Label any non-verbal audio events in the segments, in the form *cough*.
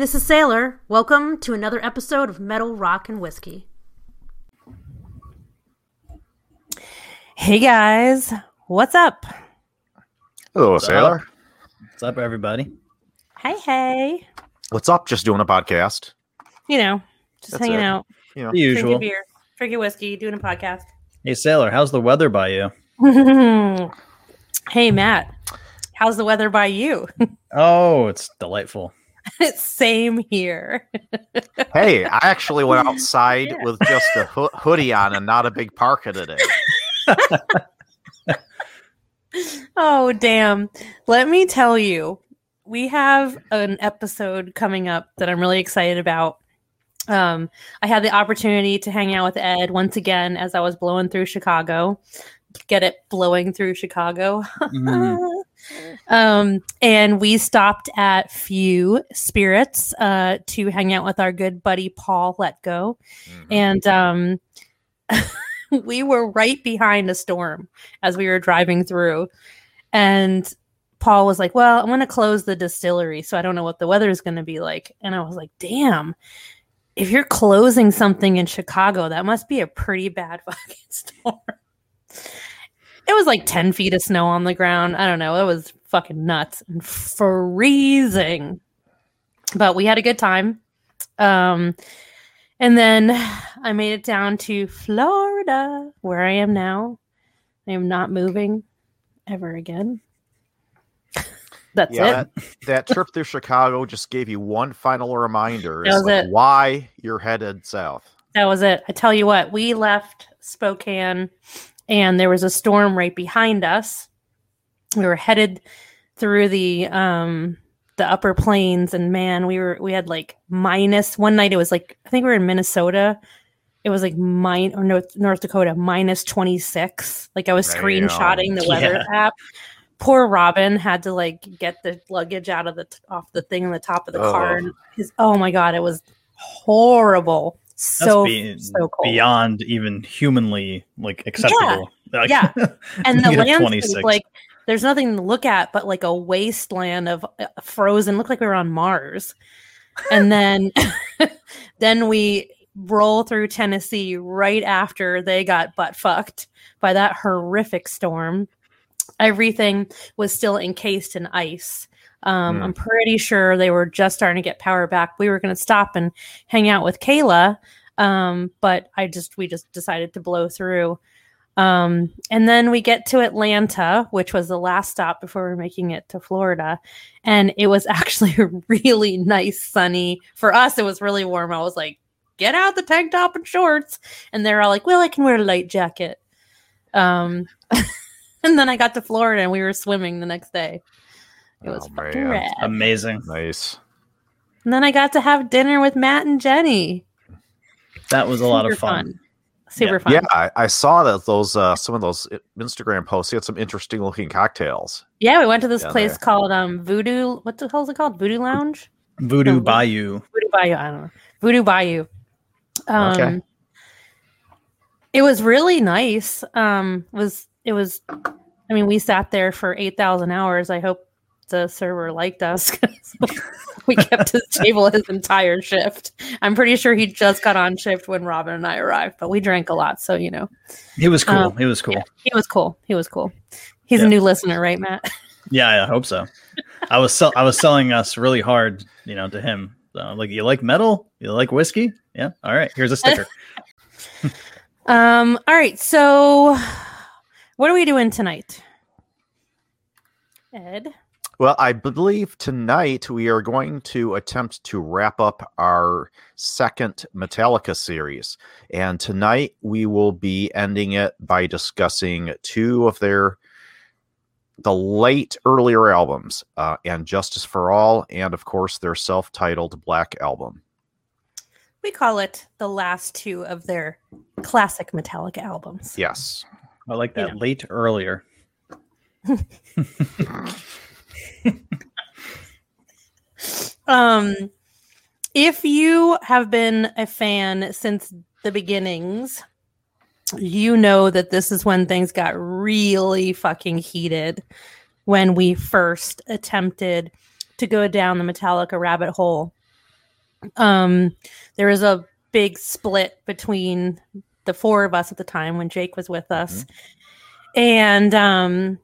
this is Sailor. Welcome to another episode of Metal, Rock, and Whiskey. Hey guys, what's up? Hello, Sailor. What's up, everybody? Hey, hey. What's up? Just doing a podcast. You know, just That's hanging it. out, You know, The drinking usual. beer, drinking whiskey, doing a podcast. Hey, Sailor, how's the weather by you? *laughs* hey, Matt, how's the weather by you? *laughs* Oh, it's delightful. *laughs* Same here. hey, I actually went *laughs* outside Yeah. with just a ho- hoodie on and not a big parka today. *laughs* Oh, damn. Let me tell you, we have an episode coming up that I'm really excited about. Um, I had the opportunity to hang out with Ed once again as I was blowing through Chicago. Get it blowing through Chicago. Mhm. *laughs* um, and we stopped at Few Spirits uh, to hang out with our good buddy Paul Hletko. Mhm. And um, *laughs* we were right behind a storm as we were driving through. And Paul was like, Well, I'm going to close the distillery. So I don't know what the weather is going to be like. And I was like, Damn, if you're closing something in Chicago, that must be a pretty bad *laughs* fucking storm. It was like 10 feet of snow on the ground. I don't know. It was fucking nuts and freezing. But we had a good time. Um, and then I made it down to Florida, where I am now. I am not moving ever again. *laughs* That's yeah, it. that, that trip through Chicago just gave you one final reminder That was like it. why you're headed south. That was it. I tell you what, we left Spokane and there was a storm right behind us. We were headed through the um the upper plains and man, we were we had like minus one night it was like I think we were in Minnesota. It was like mine or North North Dakota minus 26. Like I was Damn. screenshotting the *laughs* weather app. Poor Robin had to like get the luggage out of the t- off the thing on the top of the car Oh. and his oh my god, it was horrible. So be- so cold. beyond even humanly like acceptable. Like, yeah. *laughs* and the landscape like there's nothing to look at but like a wasteland of uh, frozen looked like we were on mars and then *laughs* then we roll through tennessee right after they got butt fucked by that horrific storm everything was still encased in ice um, Hmm. i'm pretty sure they were just starting to get power back we were going to stop and hang out with kayla um, but i just we just decided to blow through um, and then we get to Atlanta, which was the last stop before we are making it to Florida. And it was *laughs* actually a really nice, sunny. For us, it was really warm. I was like, get out the tank top and shorts. And they're all like, well, I can wear a light jacket. Um, *laughs* and then I got to Florida and we were swimming the next day. It was Oh, rad. Amazing. Nice. And then I got to have dinner with Matt and Jenny. That was a lot of fun. Super Yeah. fun. Yeah, I, I saw that those uh some of those Instagram posts. You had some interesting looking cocktails. Yeah, we went to this place there. called um Voodoo. What the hell is it called? Voodoo Lounge? Voodoo Oh, Bayou. Voodoo Bayou. I don't know. Voodoo Bayou. Um, Okay. It was really nice. Um, was it was? I mean, we sat there for eight thousand hours. I hope the server liked us *laughs* we kept his table his entire shift. I'm pretty sure he just got on shift when Robin and I arrived, but we drank a lot, so you know He was cool. Um, it was cool. yeah. he was cool. He was cool. He's Yeah. a new listener, right, Matt? *laughs* Yeah, I hope so. I was sell- I was selling us really hard, you know, to him. So, like, you like metal? You like whiskey? Yeah. All right. Here's a sticker. *laughs* Um. All right. So, what are we doing tonight, Ed? Well, I believe tonight we are going to attempt to wrap up our second Metallica series. And tonight we will be ending it by discussing two of their the late earlier albums, uh, and Justice for All, and of course their self-titled Black album. We call it the last two of their classic Metallica albums. Yes. I like that Yeah. late earlier. *laughs* *laughs* *laughs* Um, if you have been a fan since the beginnings, you know that this is when things got really fucking heated when we first attempted to go down the Metallica rabbit hole. Um, there was a big split between the four of us at the time when Jake was with us. And um,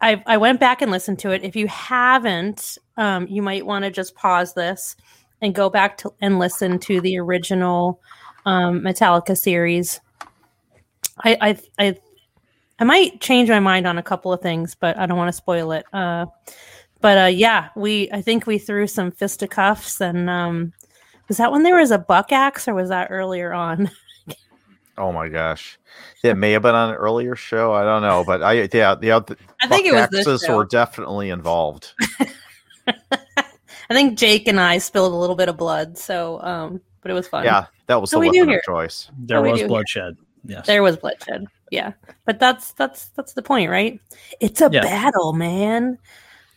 I, I went back and listened to it. If you haven't, um, you might want to just pause this and go back to and listen to the original um, Metallica series. I, I I I might change my mind on a couple of things, but I don't want to spoil it. Uh, but uh, yeah, we I think we threw some fisticuffs and um, was that when there was a buck axe or was that earlier on? *laughs* Oh my gosh. It may have been on an earlier show. I don't know, but I yeah, yeah the I think it was this Buck-axes show. were definitely involved. *laughs* I think Jake and I spilled a little bit of blood, so um, but it was fun. Yeah, that was So the we do weapon here. of choice. There we was do. bloodshed. Yes. There was bloodshed. Yeah. But that's that's that's the point, right? It's a Yeah. battle, man.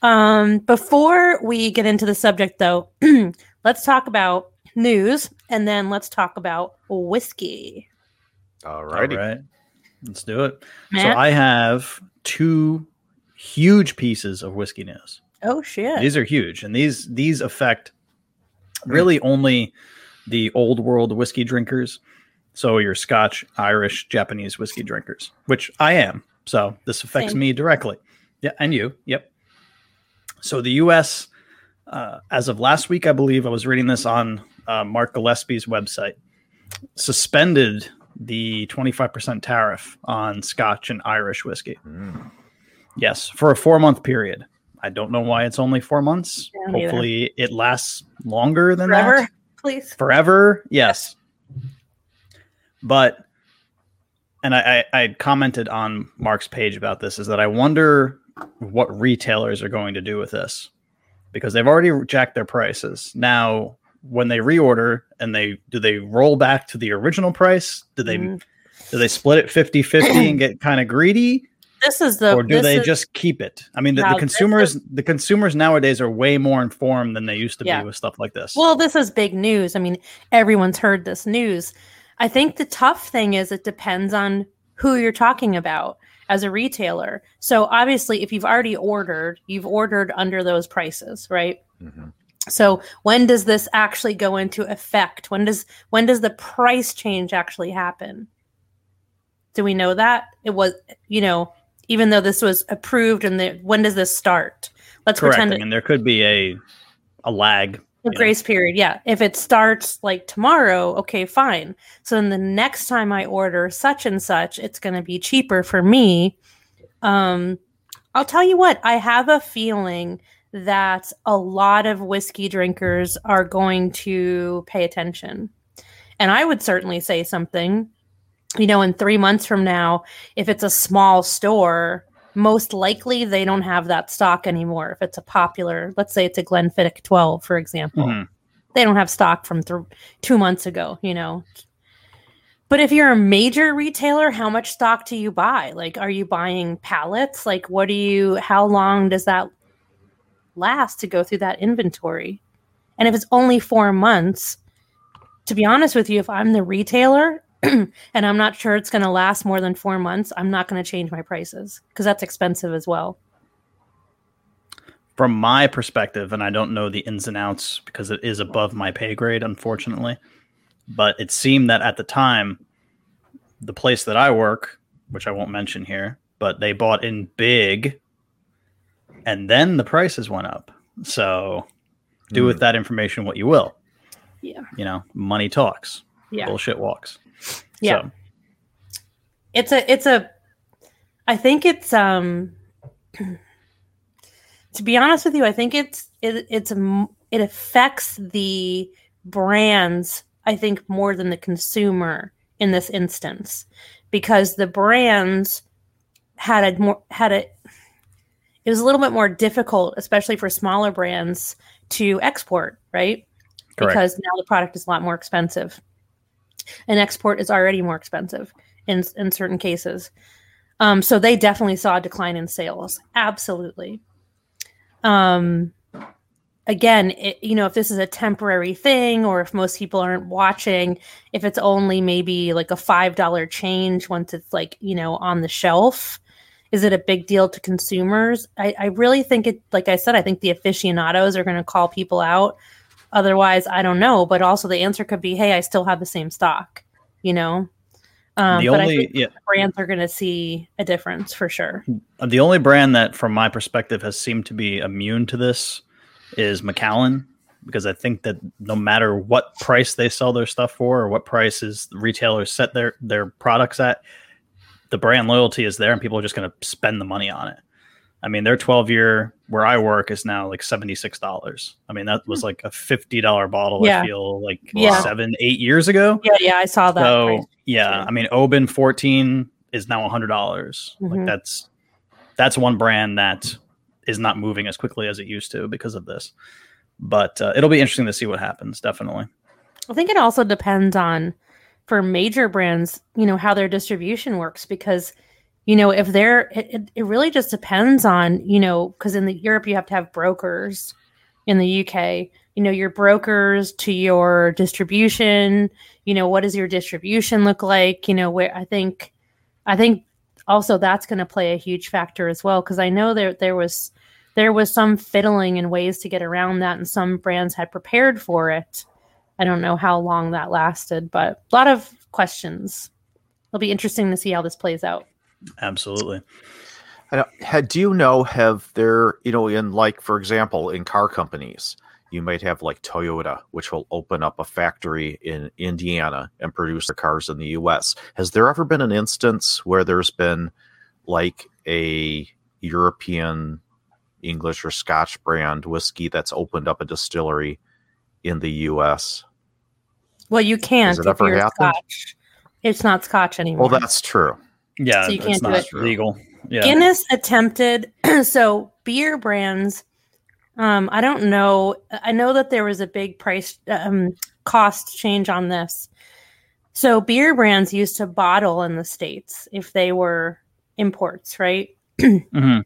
Um before we get into the subject though, *clears throat* let's talk about news and then let's talk about whiskey. All All righty. right. Let's do it. Matt? So I have two huge pieces of whiskey news. oh shit. These are huge, and these these affect really only the old world whiskey drinkers. So your Scotch, Irish, Japanese whiskey drinkers, which I am. So this affects Same. me directly. Yeah, and you. Yep. So the U.S. Uh, as of last week, I believe I was reading this on uh, Mark Gillespie's website, suspended the 25% tariff on Scotch and Irish whiskey. Mm. Yes, for a four month period. I don't know why it's only four months. Yeah, me either. Hopefully, it lasts longer than Forever, that. please. Forever, yes. But, and I, I, I commented on Mark's page about this is that I wonder what retailers are going to do with this because they've already jacked their prices. Now, when they reorder and they do they roll back to the original price? Do they Mhm. do they split it 50-50 and get kind of greedy? This is the or do they is- just keep it? I mean, the, the this consumers, the consumers nowadays are way more informed than they used to Yeah. be with stuff like this. Well, this is big news. I mean, everyone's heard this news. I think the tough thing is it depends on who you're talking about as a retailer. So, obviously, if you've already ordered, you've ordered under those prices, right? Mhm. So, when does this actually go into effect? When does when does the price change actually happen? Do we know that? It was, you know, even though this was approved and the, when does this start? Let's Correct. pretend I mean, there could be a a lag. a you know. grace period, yeah. If it starts like tomorrow, okay, fine. So then the next time I order such and such, it's going to be cheaper for me. Um, I'll tell you what, I have a feeling that a lot of whiskey drinkers are going to pay attention. And I would certainly say something, you know, in three months from now, if it's a small store, most likely they don't have that stock anymore. If it's a popular, let's say it's a Glenfiddich 12, for example, Mhm. they don't have stock from th- two months ago, you know. But if you're a major retailer, how much stock do you buy? Like, are you buying pallets? Like, what do you, how long does that last to go through that inventory? And if it's only four months, to be honest with you, if I'm the retailer *clears throat* and I'm not sure it's going to last more than four months, I'm not going to change my prices because that's expensive as well. From my perspective, and I don't know the ins and outs because it is above my pay grade, unfortunately. But it seemed that at the time, the place that I work, which I won't mention here, but they bought in big, and then the prices went up. So do with that information what you will. Yeah. You know, money talks, Yeah. bullshit walks. Yeah. So, it's a it's a i think it's um *clears throat* to be honest with you i think it's it, it's a m- it affects the brands i think more than the consumer in this instance because the brands had a more had a it was a little bit more difficult, especially for smaller brands, to export, right? Correct. Because now the product is a lot more expensive, and export is already more expensive in in certain cases. Um, so they definitely saw a decline in sales. Absolutely. Um, again, it, you know, if this is a temporary thing, or if most people aren't watching, if it's only maybe like a five dollar change once it's like you know on the shelf, is it a big deal to consumers? I, I really think it. Like I said, I think the aficionados are going to call people out. Otherwise, I don't know. But also, the answer could be, "Hey, I still have the same stock." You know. Um, the but I only think yeah, brands are going to see a difference for sure. the only brand that, from my perspective, has seemed to be immune to this is Macallan, because I think that no matter what price they sell their stuff for or what prices retailers set their their products at, the brand loyalty is there, and people are just going to spend the money on it. I mean, their 12 year where I work is now like $76. I mean, that was like a $50 bottle, Hmm. Yeah. I feel like Yeah. seven, eight years ago. Yeah, yeah, I saw that. So yeah, too. I mean, Oban 14 is now $100. dollars Mhm. Like that's that's one brand that is not moving as quickly as it used to because of this. But uh, it'll be interesting to see what happens. Definitely. I think it also depends on for major brands, you know, how their distribution works because you know, if they're it, it, really just depends on, you know, because in the Europe you have to have brokers in the UK, you know, your brokers to your distribution, you know, what does your distribution look like? You know, where I think I think also that's going to play a huge factor as well because I know there there was there was some fiddling and ways to get around that and some brands had prepared for it. I don't know how long that lasted, but a lot of questions. It'll be interesting to see how this plays out. Absolutely. I don't- had, do you know have there you know in like for example in car companies you might have like Toyota which will open up a factory in Indiana and produce their cars in the US has there ever been an instance where there's been like a European English or Scotch brand whiskey that's opened up a distillery in the US Well, you can't it if ever you're happened? Scotch. It's not Scotch anymore. well that's true Yeah, So you it's can't do not it. legal. Yeah. Guinness attempted *clears throat* so beer brands um I don't know I know that there was a big price um cost change on this. So beer brands used to bottle in the states if they were imports, right? *clears throat* Mhm.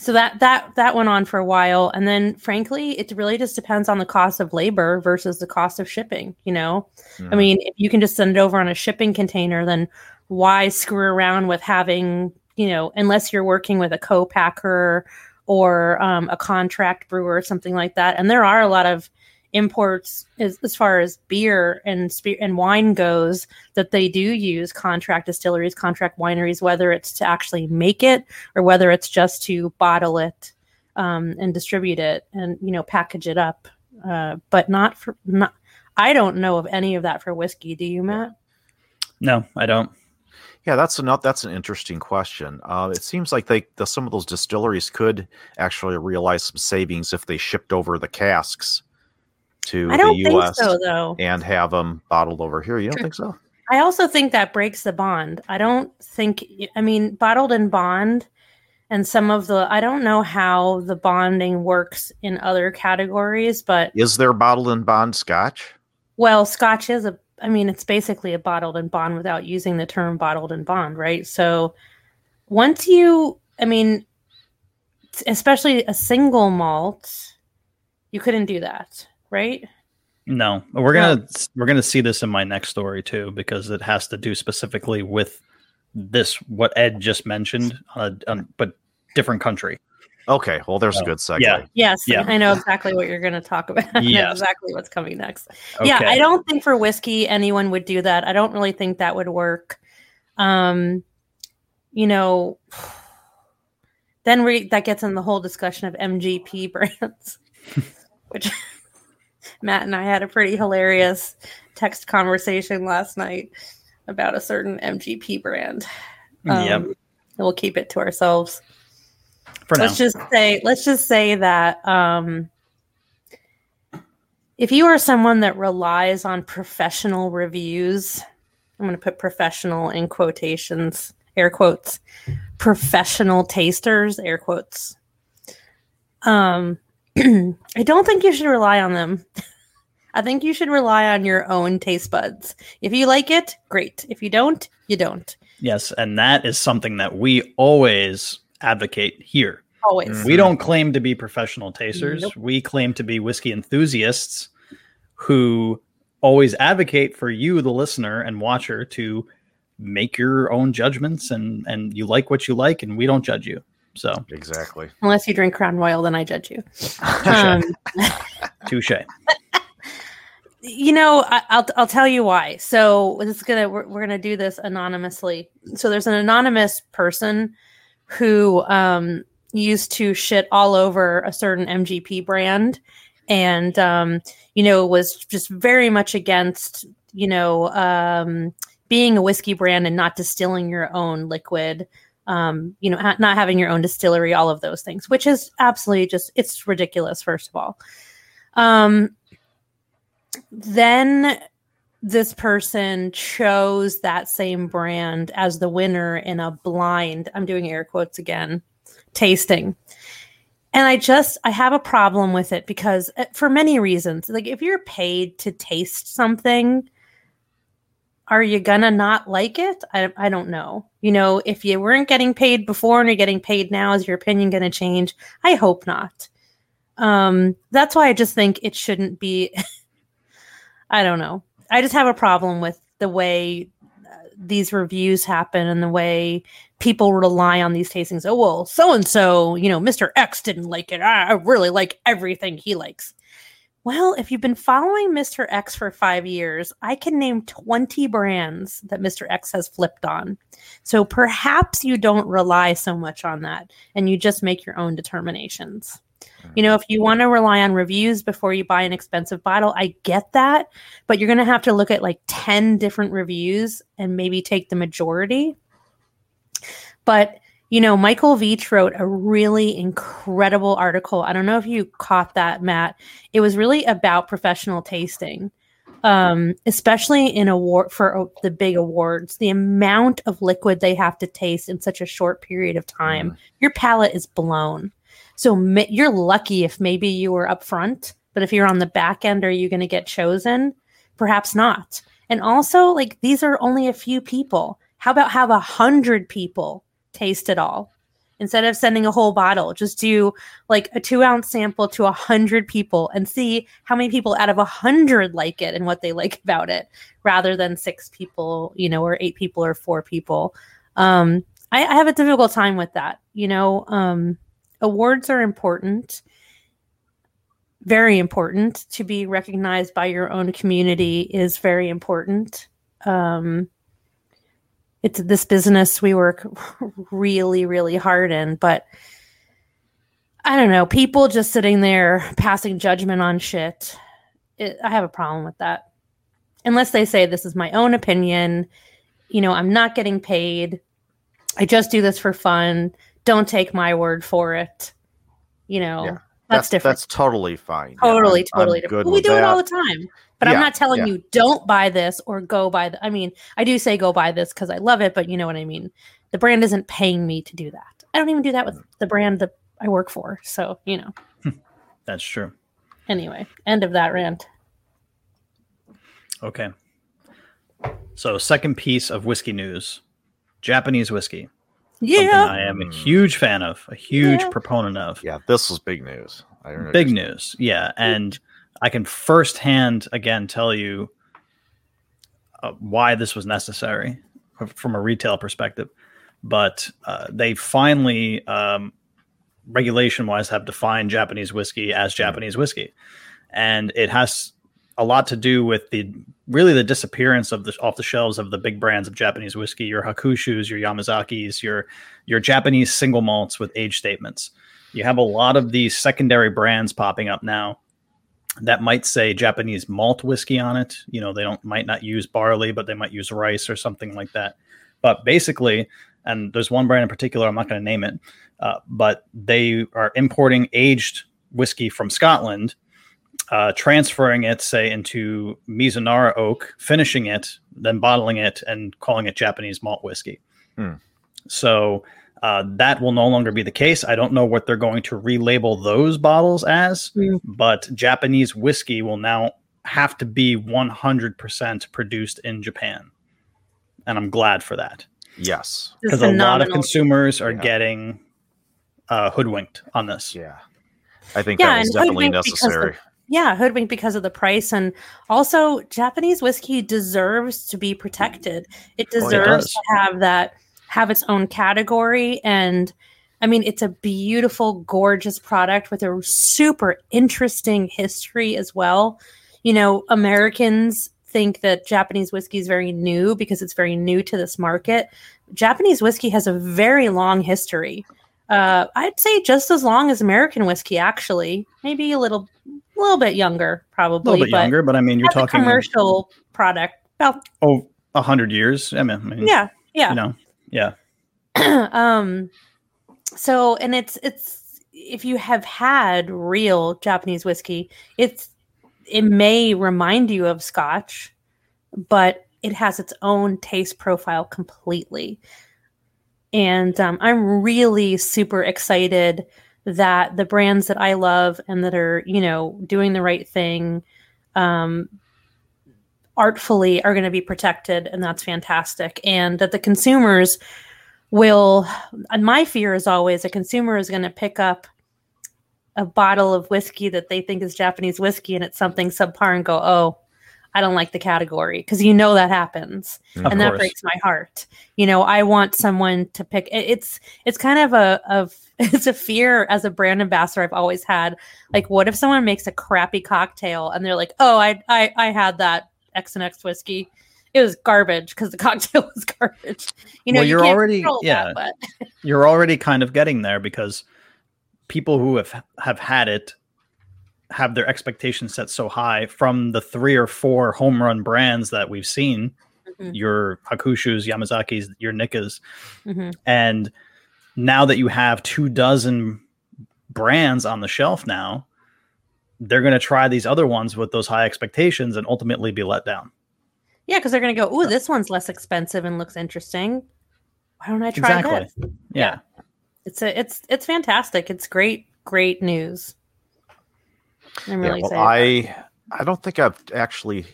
So that that that went on for a while and then frankly it really just depends on the cost of labor versus the cost of shipping, you know? I Mhm. mean, if you can just send it over on a shipping container, then why screw around with having, you know, unless you're working with a co-packer or um, a contract brewer or something like that. And there are a lot of imports as, as far as beer and spe- and wine goes that they do use contract distilleries, contract wineries, whether it's to actually make it or whether it's just to bottle it um, and distribute it and you know package it up. Uh, but not for not. I don't know of any of that for whiskey. Do you, Matt? No, I don't. Yeah, that's not that's an interesting question. Uh, it seems like they the, some of those distilleries could actually realize some savings if they shipped over the casks to I don't the think U.S. so, though. and have them bottled over here. You don't think so? I also think that breaks the bond. I don't think. I mean, bottled and bond, and some of the. I don't know how the bonding works in other categories, but Is there bottled and bond Scotch? well, Scotch is a. I mean, it's basically a bottled and bond without using the term bottled and bond, right? So, once you, I mean, especially a single malt, you couldn't do that, right? No, we're gonna we're gonna see this in my next story too because it has to do specifically with this what Ed just mentioned, uh, um, but different country. Okay, well, there's a good segue. yeah. Yes, Yeah. I know exactly what you're going to talk about. *laughs* I know Yes. exactly what's coming next. Yeah, I don't think for whiskey anyone would do that. I don't really think that would work. Um, you know, *sighs* then we that gets in the whole discussion of MGP *laughs* brands, which Matt and I had a pretty hilarious text conversation last night about a certain MGP brand. Um, Yep. we'll keep it to ourselves For let's just say let's just say that um if you are someone that relies on professional reviews i'm going to put professional in quotations air quotes professional tasters air quotes um i don't think you should rely on them *laughs* i think you should rely on your own taste buds if you like it great if you don't you don't Yes, and that is something that we always advocate here. always Mm. We don't claim to be professional tasters. Nope. We claim to be whiskey enthusiasts who always advocate for you, the listener and watcher, to make your own judgments and and you like what you like, and we don't judge you. So. Exactly. unless you drink crown royal then i judge you. Um, *laughs* *laughs* touche. you know I, i'll i'll tell you why. So this is gonna we're, we're gonna do this anonymously. So there's an anonymous person who um used to shit all over a certain mgp brand and um you know was just very much against you know um being a whiskey brand and not distilling your own liquid um you know ha- not having your own distillery all of those things which is absolutely just it's ridiculous first of all. Um then this person chose that same brand as the winner in a blind i'm doing air quotes again tasting. And i just i have a problem with it because uh, for many reasons like if you're paid to taste something are you gonna not like it i, I don't know you know if you weren't getting paid before and you're getting paid now is your opinion gonna change i hope not um that's why i just think it shouldn't be *laughs* I don't know. I just have a problem with the way uh, these reviews happen and the way people rely on these tastings. Oh, well, so and so, you know, Mr. X didn't like it. I I really like everything he likes. Well, if you've been following Mr. X for five years, I can name 20 brands that Mr. X has flipped on. So perhaps you don't rely so much on that and you just make your own determinations. Mm. You know, if you want to rely on reviews before you buy an expensive bottle, I get that, but you're going to have to look at like 10 different reviews and maybe take the majority. But, you know, Michael Veach wrote a really incredible article. I don't know if you caught that, Matt. It was really about professional tasting. Um, especially in award for the big awards, the amount of liquid they have to taste in such a short period of time, your palate is blown. So ma- you're lucky if maybe you were up front, but if you're on the back end, are you going to get chosen? Perhaps not. And also, like these are only a few people. How about have a hundred people taste it all instead of sending a whole bottle? Just do like a two ounce sample to a hundred people and see how many people out of a hundred like it and what they like about it, rather than six people, you know, or eight people or four people. Um, I, I have a difficult time with that. You know, um, awards are important very important to be recognized by your own community is very important um it's this business we work really really hard in but i don't know people just sitting there passing judgment on shit it, i have a problem with that. Unless they say this is my own opinion you know i'm not getting paid i just do this for fun don't take my word for it you know? Yeah. that's, different That's totally fine. Yeah, totally I'm- totally I'm different we do it all the time but i'm not telling yeah. you don't buy this or go buy the i mean i do say go buy this because i love it but you know what i mean the brand isn't paying me to do that i don't even do that with the brand that i work for so you know That's true. anyway end of that rant Okay. So, second piece of whiskey news Japanese whiskey. Something yeah I am a Mm. huge fan of, a huge Yeah. proponent of. Yeah, this was big news. I Big news. Yeah. And I can firsthand, again, tell you uh, why this was necessary from a retail perspective. But uh, they finally, um, regulation wise, have defined Japanese whiskey as Japanese whiskey. And it has a lot to do with the really the disappearance of the off the shelves of the big brands of Japanese whiskey, your Hakushus, your Yamazakis, your your Japanese single malts with age statements. You have a lot of these secondary brands popping up now that might say Japanese malt whiskey on it. You know, they don't might not use barley, but they might use rice or something like that. But basically, and there's one brand in particular, I'm not going to name it, uh, but they are importing aged whiskey from Scotland, uh, transferring it, say, into Mizunara oak, finishing it, then bottling it, and calling it Japanese malt whiskey. Hmm. So uh, that will no longer be the case. I don't know what they're going to relabel those bottles as, Mm. but Japanese whiskey will now have to be 100% produced in Japan. And I'm glad for that Yes. Because a lot of consumers are Yeah. getting uh, hoodwinked on this. Yeah. I think Yeah, that was definitely hoodwinked because of- necessary. Yeah, hoodwinked because of the price, and also Japanese whiskey deserves to be protected. It Oh, it deserves to have that have its own category, and I mean, it's a beautiful, gorgeous product with a super interesting history as well. You know, Americans think that Japanese whiskey is very new because it's very new to this market. Japanese whiskey has a very long history. Uh, I'd say just as long as American whiskey, actually, maybe a little, little bit younger, probably. A little bit but younger, but I mean, you're talking commercial product. Well, oh, a hundred years. I mean, I mean, yeah, yeah. you know, yeah. *clears throat* um so and it's it's if you have had real japanese whiskey it's it may remind you of scotch but it has its own taste profile completely and um, i'm really super excited that the brands that i love and that are you know doing the right thing um, artfully are going to be protected and that's fantastic and that the consumers will and my fear is always a consumer is going to pick up a bottle of whiskey that they think is Japanese whiskey and it's something subpar and go, oh, I don't like the category because you know that happens mm. Of and that breaks my heart. You know, I want someone to pick. It's it's kind of a of *laughs* it's a fear as a brand ambassador I've always had. Like, what if someone makes a crappy cocktail and they're like, oh, I I I had that X and X whiskey. It was garbage because the *laughs* cocktail was garbage. You know, Well, you you're can't already- yeah. that, but *laughs* you're already kind of getting there because people who have have had it have their expectations set so high from the three or four home run brands that we've seen Mhm. your hakushus yamazakis your nikkas Mhm. and now that you have two dozen brands on the shelf now they're going to try these other ones with those high expectations and ultimately be let down Yeah, because they're gonna go, ooh, this one's less expensive and looks interesting. Why don't I try Exactly. this? yeah It's a it's it's fantastic. It's great, great news. I'm really yeah, well, excited. I I don't think I've actually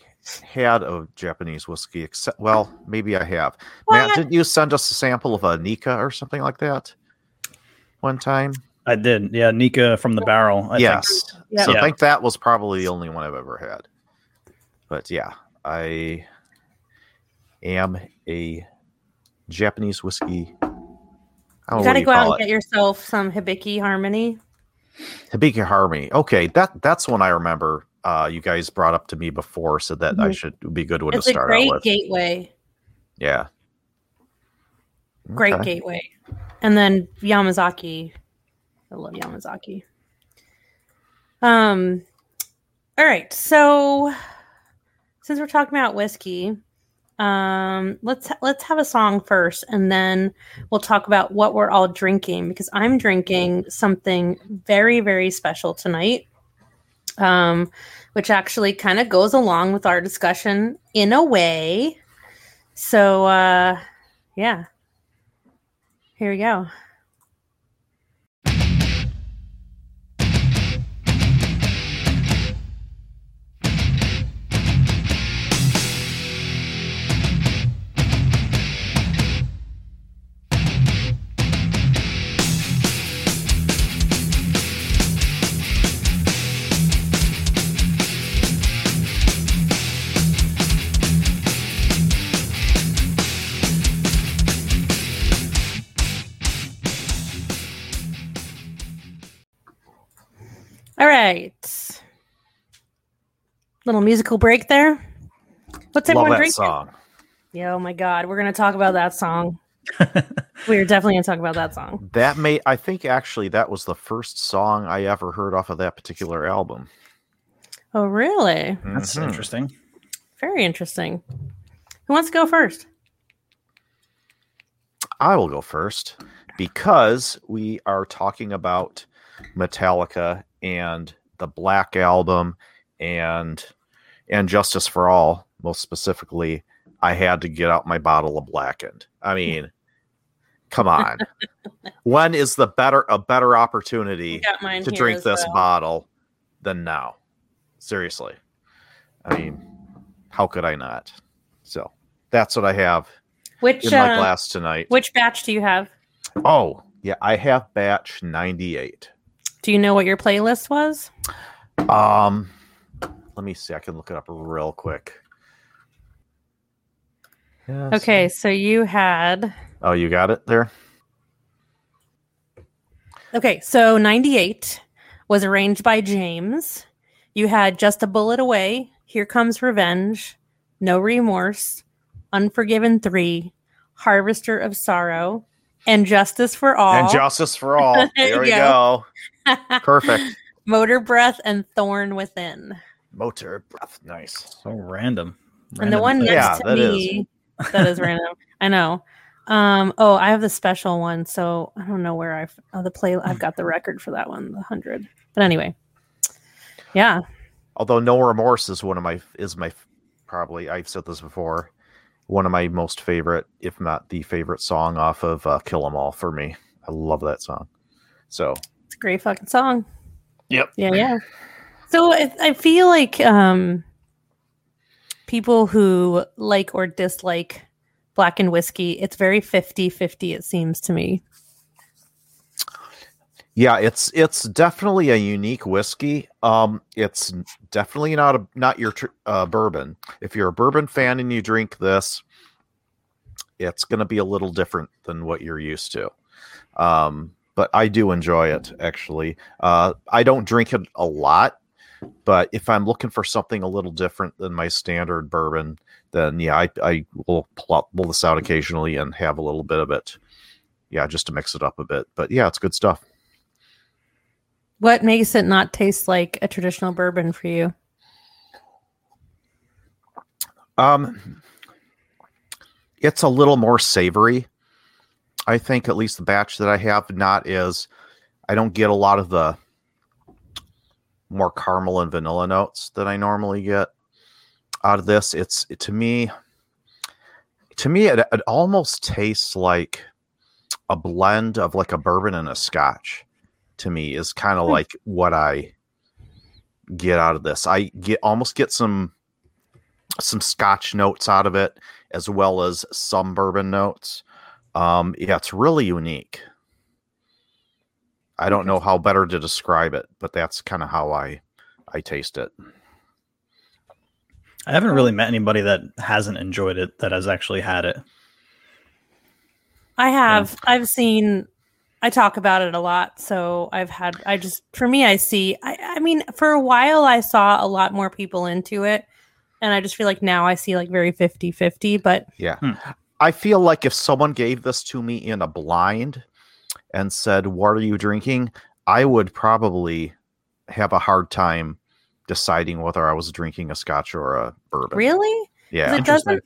had a Japanese whiskey except well, maybe I have. Matt, What? didn't you send us a sample of a Nikka or something like that one time? I did yeah nikka from the barrel I think. yes. Yeah. So Yeah. I think that was probably the only one I've ever had. But yeah, I am a Japanese whiskey. I don't you gotta you go out and it. get yourself some Hibiki Harmony. Hibiki Harmony. Okay, that that's one I remember. Uh, you guys brought up to me before, so that I Mhm. should be a good one It's to a start great out with. gateway. Yeah. Great Okay. gateway. And then Yamazaki. I love Yamazaki. Um all right, so since we're talking about whiskey, um let's let's have a song first and then we'll talk about what we're all drinking because I'm drinking something very very special tonight. Um which actually kind of goes along with our discussion in a way. So uh yeah. Here we go. Right. Little musical break there. What's Love everyone that drinking? song. Yeah, oh my god, we're gonna talk about that song. *laughs* we're definitely gonna talk about that song. That may I think actually that was the first song I ever heard off of that particular album. Oh, really? That's Mhm. interesting. Very interesting. Who wants to go first? I will go first because we are talking about Metallica and the Black Album and and Justice for All. Most specifically, I had to get out my bottle of Blackened. I *laughs* mean, Come on. when is the better a better opportunity to drink this well. bottle than now? Seriously. I mean, how could I not? So that's what I have Which in my uh, glass tonight. which batch do you have? Oh, yeah, I have batch 98. Do you know what your playlist was? Um let me see. I can look it up real quick. Yes. Okay, so you had Oh, you got it there? Okay, so 98 was arranged by James. You had Just a Bullet Away, Here Comes Revenge, No Remorse, Unforgiven 3, Harvester of Sorrow, and Justice for All. And justice for all. There *laughs* there we go. *laughs* Perfect. Motorbreath and Thorn Within. Motorbreath. Nice. So random. and the one next Yeah, to that is. me, that is random. *laughs* I know. Um, oh, I have the special one, so I don't know where I've oh, the play. I've got the record for that one, the hundred. But anyway, yeah, Although no remorse is one of my is my probably I've said this before, one of my most favorite, if not the favorite song off of uh, Kill 'Em All for me. I love that song. So it's a great fucking song. Yep. Yeah, yeah. So I, I feel like um, people who like or dislike Blackened whiskey, it's very 50-50, It seems to me. Yeah, it's it's definitely a unique whiskey. Um, it's definitely not a not your uh, bourbon. If you're a bourbon fan and you drink this, it's going to be a little different than what you're used to. Um, but I do enjoy it actually. Uh, I don't drink it a lot, but if I'm looking for something a little different than my standard bourbon, then yeah, I, I will pull, pull this out occasionally and have a little bit of it. Yeah, just to mix it up a bit. But yeah, it's good stuff. What makes it not taste like a traditional bourbon for you? Um, it's a little more savory. I think at least the batch that I have not is. I don't get a lot of the more caramel and vanilla notes that I normally get out of this. It's to me, to me, it, it almost tastes like a blend of like a bourbon and a scotch. To me, is kind of Hmm. like what I get out of this. I get almost get some some scotch notes out of it as well as some bourbon notes um yeah it's really unique i don't know how better to describe it but that's kind of how i i taste it I haven't really met anybody that hasn't enjoyed it that has actually had it. I have. I've seen. I talk about it a lot, so I've had. I just for me, I see. I, I mean, for a while, I saw a lot more people into it, and I just feel like now I see like very 50-50, But yeah Hmm. i feel like if someone gave this to me in a blind and said what are you drinking i would probably have a hard time deciding whether i was drinking a scotch or a bourbon really, 'Cause yeah it doesn't.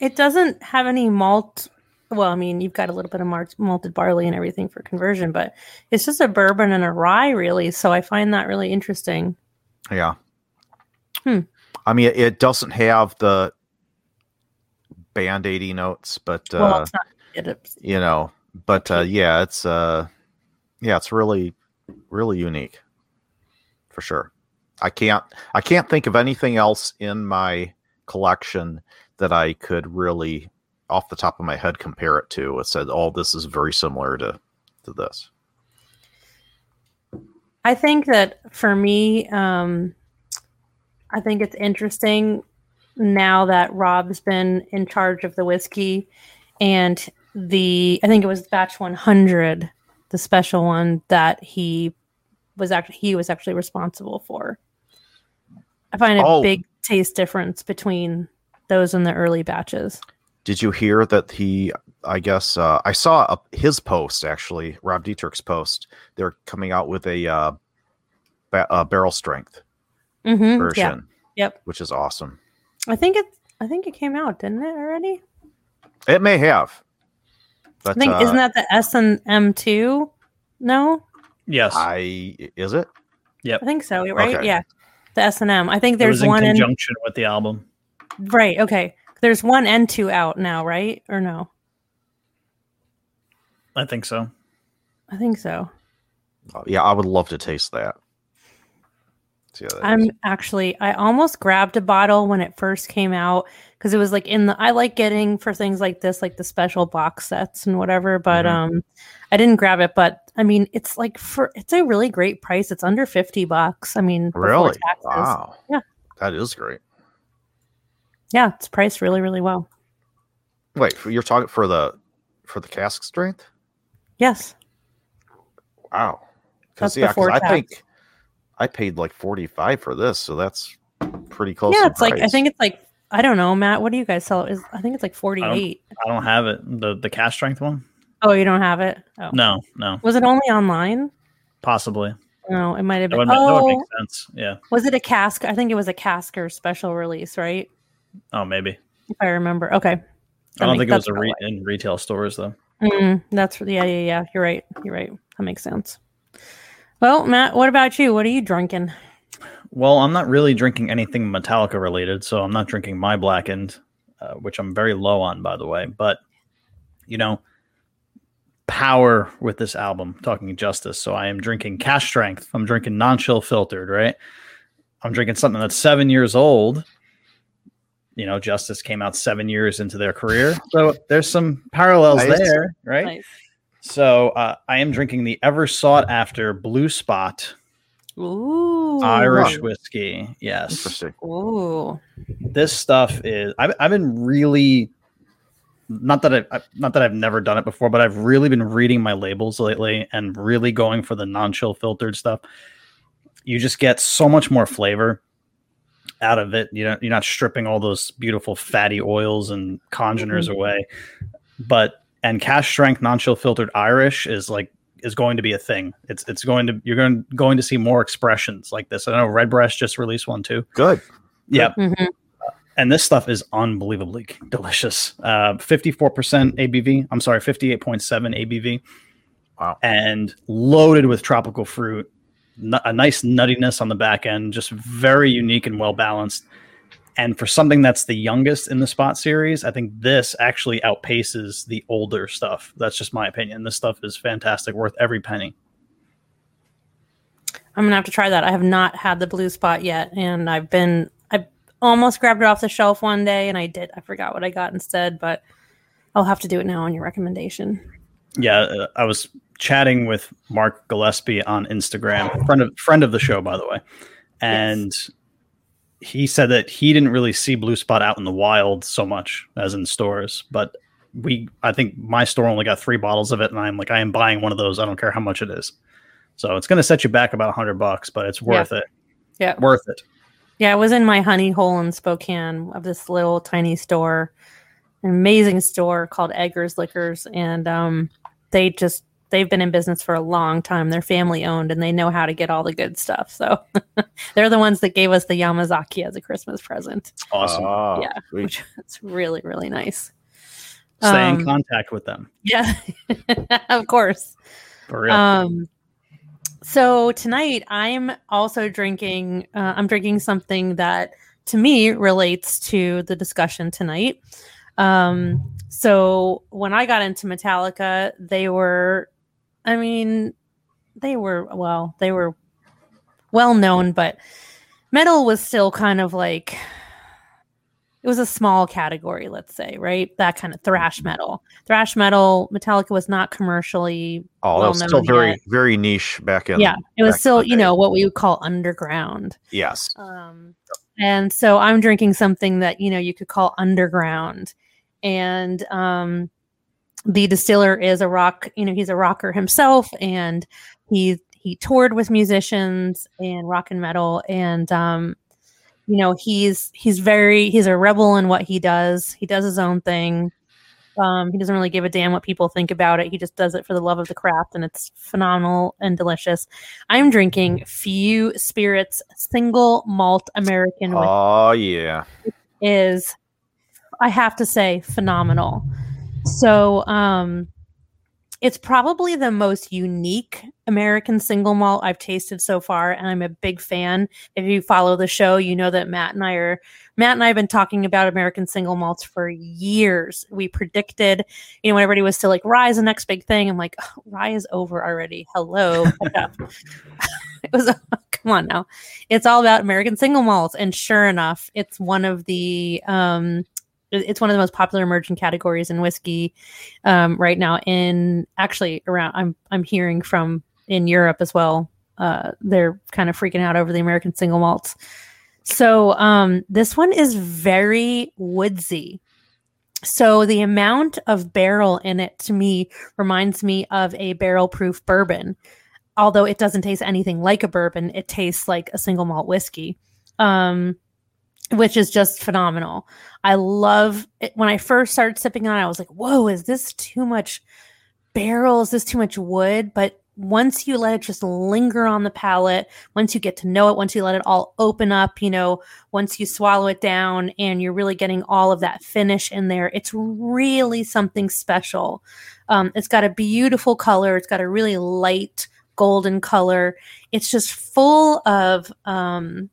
It doesn't have any malt. Well, I mean, you've got a little bit of mar- malted barley and everything for conversion, but it's just a bourbon and a rye, really. So I find that really interesting. Yeah. Hmm. I mean, it, it doesn't have the band 80 notes, but uh, well, not. It, you know, but uh, yeah, it's uh, yeah, it's really, really unique, for sure. I can't, I can't think of anything else in my collection that I could really, off the top of my head, compare it to. It said, "Oh, this is very similar to to this." I think that for me, um, I think it's interesting now that Rob's been in charge of the whiskey and the I think it was batch 100, the special one that he was actually he was actually responsible for. I find a Oh. big taste difference between those and the early batches. Did you hear that he? I guess uh, I saw a, his post actually, Rob Dietrich's post. They're coming out with a uh, ba- uh, barrel strength Mm-hmm. version, Yeah. Yep. which is awesome. I think it I think it came out, didn't it already? It may have, but I think uh, isn't that the S and M two? No, Yes, I is it? Yep. I think so. Right? Okay. Yeah, the S and M. I think it there's was in one and conjunction with the album. right. Okay, there's one and two out now, right? Or no? I think so. I think so. Oh, yeah, I would love to taste that. See that I'm is. actually I almost grabbed a bottle when it first came out because it was like in the I like getting for things like this like the special box sets and whatever but Mhm. um I didn't grab it but I mean it's like for it's a really great price it's under 50 bucks I mean really wow. Yeah. that is great. Yeah it's priced really really well Wait, for- you're talking for the for the cask strength? yes Wow. Because yeah, yeah, 'cause before I think I paid like forty five for this, so that's pretty close. yeah in it's like I think it's like I don't know Matt what do you guys sell is I think it's like 48 I don't have it. The the cask strength one? oh you don't have it oh No, no, was it only online possibly. no it might have That been would, ma- that would oh make sense. Yeah. was it a cask I think it was a cask or special release right Oh, maybe. if I remember okay I don't think it was a re- in retail stores though. Mm, that's yeah, yeah, yeah. You're right. You're right. That makes sense. Well, Matt, what about you? What are you drinking? Well, I'm not really drinking anything Metallica related, so I'm not drinking my blackened, uh, which I'm very low on, by the way. But you know, power with this album, talking justice. So I am drinking Cask Strength. I'm drinking non-chill filtered, right? I'm drinking something that's seven years old. You know, Justice came out seven years into their career, so there's some parallels Nice. there, right? Nice. So uh, I am drinking the ever sought after Blue Spot Ooh. Irish whiskey. Yes, interesting. Ooh. this stuff is. I've, I've been really not that I, have not that I've never done it before, but I've really been reading my labels lately and really going for the non-chill filtered stuff. You just get so much more flavor out of it. You know, you're not stripping all those beautiful fatty oils and congeners away. But and cask strength non-chill filtered Irish is like is going to be a thing. It's it's going to you're going going to see more expressions like this. I know Redbreast just released one too. Good. Yeah, Mhm. and this stuff is unbelievably delicious. Uh, 54% ABV. I'm sorry, 58.7 ABV. Wow. And loaded with tropical fruit. A nice nuttiness on the back end, just very unique and well balanced. And for something that's the youngest in the Spot series, I think this actually outpaces the older stuff. That's just my opinion. This stuff is fantastic, worth every penny. I'm gonna have to try that. I have not had the blue spot yet, and I've been I almost grabbed it off the shelf one day, and I did. I forgot what I got instead, but I'll have to do it now on your recommendation. Yeah, uh, I was chatting with Mark Gillespie on Instagram, friend of friend of the show, by the way, and he said that he didn't really see Blue Spot out in the wild so much as in stores, but we, I think my store only got three bottles of it, and I'm like, I am buying one of those. I don't care how much it is. So it's going to set you back about a hundred bucks, but it's worth it. Yeah. Worth it. Yeah, I was in my honey hole in Spokane of this little tiny store, an amazing store called Eggers Liquors, and um, they just they've been in business for a long time. They're family owned, and they know how to get all the good stuff. So *laughs* they're the ones that gave us the Yamazaki as a Christmas present, Awesome. Ah, Yeah. sweet. which is really really nice. Stay in um, contact with them Yeah, *laughs* of course. for real. Um, so tonight I'm also drinking. Uh, I'm drinking something that to me relates to the discussion tonight. Um, so when I got into Metallica, they were, I mean, they were well, they were well known, but metal was still kind of like it was a small category, let's say, right? That kind of thrash metal. Thrash metal, Metallica was not commercially Oh, that was still very yet. very niche back in. yeah, it was still, you know, what we would call underground. Yes. Um, and so I'm drinking something that you know you could call underground, and um, the distiller is a rock. You know, he's a rocker himself, and he he toured with musicians and rock and metal, and um, you know he's he's very he's a rebel in what he does. He does his own thing. Um, he doesn't really give a damn what people think about it. He just does it for the love of the craft, and it's phenomenal and delicious. I'm drinking Few Spirits single malt American, Oh yeah. is, I have to say, phenomenal. So, um, it's probably the most unique American single malt I've tasted so far, and I'm a big fan. If you follow the show, you know that Matt and I are Matt and I have been talking about American single malts for years. We predicted, you know, when everybody was still like rye is the next big thing. I'm like, oh, rye is over already. Hello. *laughs* It was *laughs* come on now. It's all about American single malts, and sure enough, it's one of the um it's one of the most popular emerging categories in whiskey um, right now. In actually around, I'm I'm hearing from in Europe as well. Uh, they're kind of freaking out over the American single malts. So um, this one is very woodsy. So the amount of barrel in it to me reminds me of a barrel proof bourbon. Although it doesn't taste anything like a bourbon, it tastes like a single malt whiskey. Um, which is just phenomenal. I love it. When I first started sipping on it, I was like, whoa, is this too much barrel? Is this too much wood? But once you let it just linger on the palate, once you get to know it, once you let it all open up, you know, once you swallow it down and you're really getting all of that finish in there, it's really something special. Um, it's got a beautiful color, it's got a really light golden color. It's just full of um,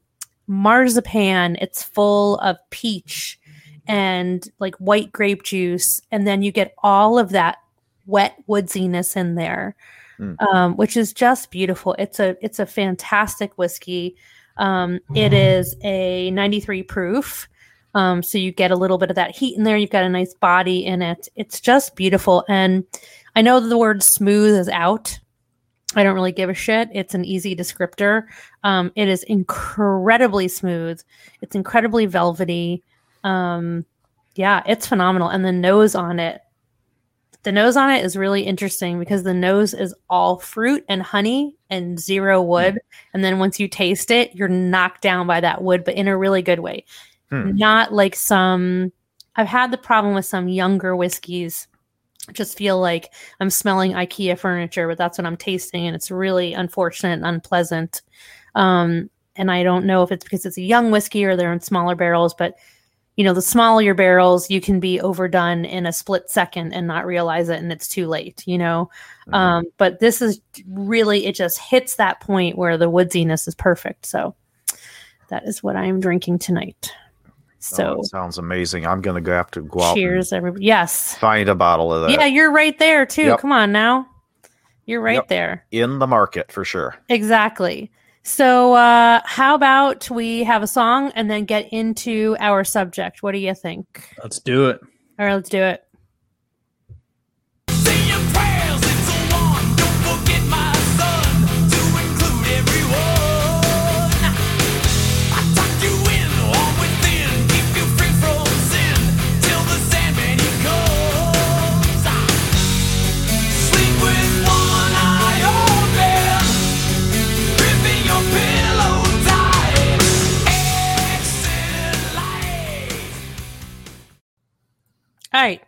marzipan, it's full of peach and like white grape juice. And then you get all of that wet woodsiness in there. Mm. Um, which is just beautiful. It's a it's a fantastic whiskey. Um, it is a 93 proof. Um, so you get a little bit of that heat in there. You've got a nice body in it. It's just beautiful. And I know the word smooth is out. I don't really give a shit. It's an easy descriptor. Um, it is incredibly smooth. It's incredibly velvety. Um, yeah, it's phenomenal. And the nose on it, the nose on it is really interesting because the nose is all fruit and honey and zero wood. And then once you taste it, you're knocked down by that wood, but in a really good way. Hmm. Not like some, I've had the problem with some younger whiskeys. I just feel like I'm smelling IKEA furniture, but that's what I'm tasting. And it's really unfortunate and unpleasant. Um, and I don't know if it's because it's a young whiskey or they're in smaller barrels, but you know, the smaller your barrels, you can be overdone in a split second and not realize it, and it's too late, you know. Mhm. Um, but this is really, it just hits that point where the woodsiness is perfect. So that is what I'm drinking tonight. Oh, So it sounds amazing. I'm gonna go have to go out cheers, everybody. Yes. find a bottle of that Yeah, you're right there too. Yep. Come on now. You're right Yep. there. in the market for sure. Exactly. So, uh, how about we have a song and then get into our subject? What do you think? Let's do it. All right, let's do it. All right.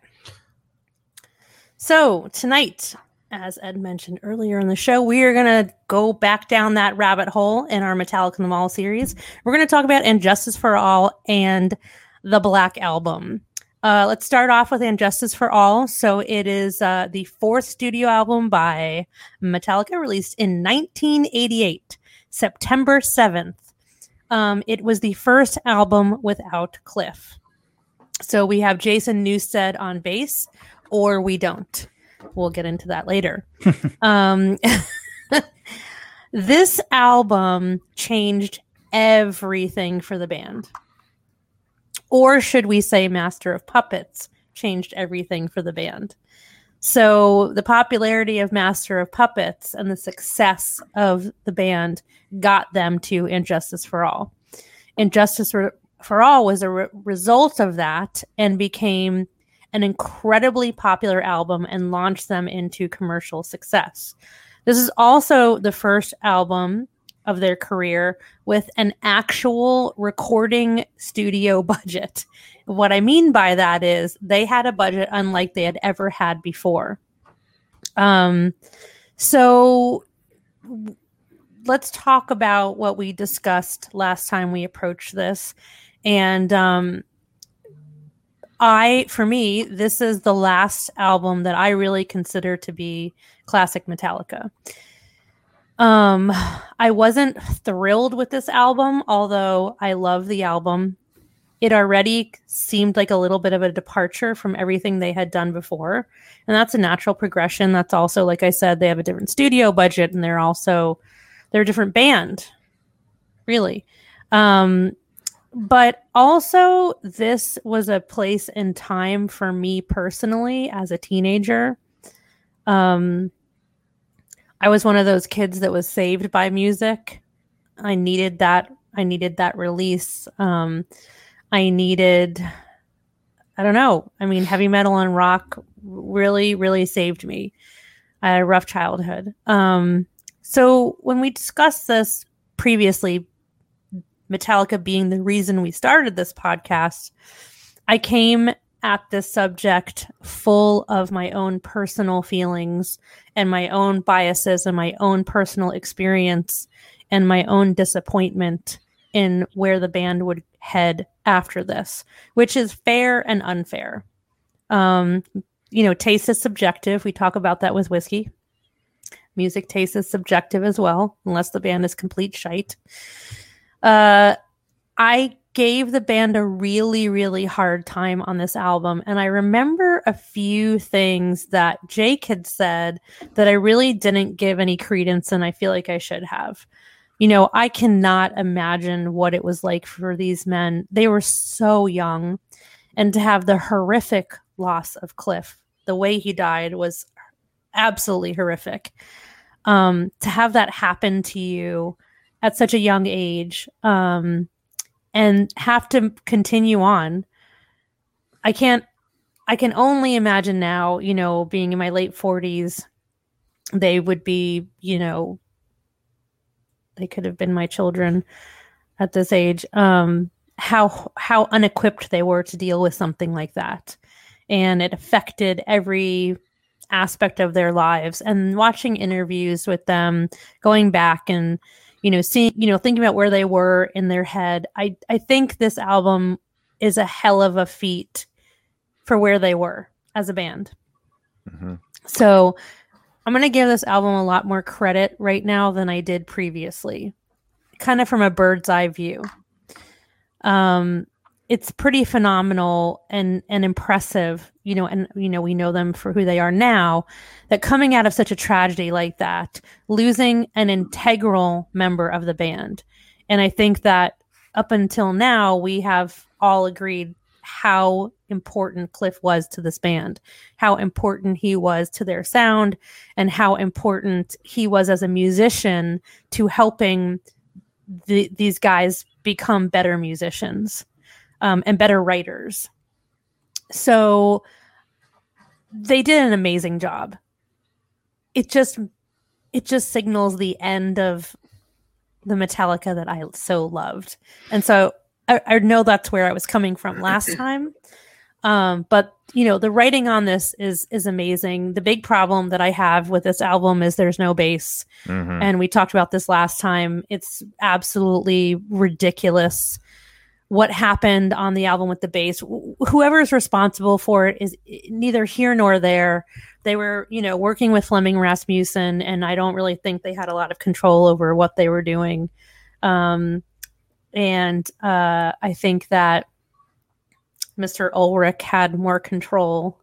So, tonight, as Ed mentioned earlier in the show, we are going to go back down that rabbit hole in our Metallica in the Mall series. We're going to talk about And Justice for All and the Black Album. Uh, let's start off with And Justice for All. So, it is uh, the fourth studio album by Metallica, released in 1988, September 7th. Um, it was the first album without Cliff. So we have Jason Newsted on bass, or we don't. We'll get into that later. *laughs* um, *laughs* this album changed everything for the band. Or should we say, Master of Puppets changed everything for the band? So the popularity of Master of Puppets and the success of the band got them to And Justice for All. And Justice for, for All was a re- result of that and became an incredibly popular album and launched them into commercial success. This is also the first album of their career with an actual recording studio *laughs* budget. What I mean by that is they had a budget unlike they had ever had before. Um, so w- let's talk about what we discussed last time we approached this. And um, I, for me, this is the last album that I really consider to be classic Metallica. Um, I wasn't thrilled with this album, although I love the album. It already seemed like a little bit of a departure from everything they had done before. And that's a natural progression. That's also, like I said, they have a different studio budget and they're also they're a different band, really. Um, but also this was a place and time for me personally as a teenager. Um, I was one of those kids that was saved by music. I needed that. I needed that release. Um, I needed. I don't know. I mean, heavy metal and rock really, really saved me. I had a rough childhood. Um, so when we discussed this previously, Metallica being the reason we started this podcast, I came at this subject full of my own personal feelings and my own biases and my own personal experience and my own disappointment in where the band would head after this, which is fair and unfair. Um, you know, taste is subjective. We talk about that with whiskey. Music taste is subjective as well, unless the band is complete shite. Uh, I gave the band a really, really hard time on this album. And I remember a few things that Jake had said that I really didn't give any credence, and I feel like I should have. You know, I cannot imagine what it was like for these men. They were so young. And to have the horrific loss of Cliff, the way he died was absolutely horrific. Um, to have that happen to you at such a young age, um, and have to continue on. I can't I can only imagine now, you know, being in my late 40s, they would be, you know, they could have been my children at this age. Um how how unequipped they were to deal with something like that. And it affected every aspect of their lives and watching interviews with them going back and you know, seeing, you know, thinking about where they were in their head. I I think this album is a hell of a feat for where they were as a band. Mm-hmm. So I'm going to give this album a lot more credit right now than I did previously, kind of from a bird's eye view. Um, it's pretty phenomenal and and impressive you know and you know we know them for who they are now that coming out of such a tragedy like that losing an integral member of the band. And i think that up until now we have all agreed how important cliff was to this band how important he was to their sound and how important he was as a musician to helping the, these guys become better musicians um, and better writers. So they did an amazing job. It just it just signals the end of the Metallica that I so loved. And so I, I know that's where I was coming from *clears throat* last time. Um, but you know, the writing on this is is amazing. The big problem that I have with this album is there's no bass. Mhm. And we talked about this last time. It's absolutely ridiculous what happened on the album with the bass. Wh- Whoever is responsible for it is neither here nor there. They were, you know, working with Flemming Rasmussen, and I don't really think they had a lot of control over what they were doing. Um, and uh, I think that Mr. Ulrich had more control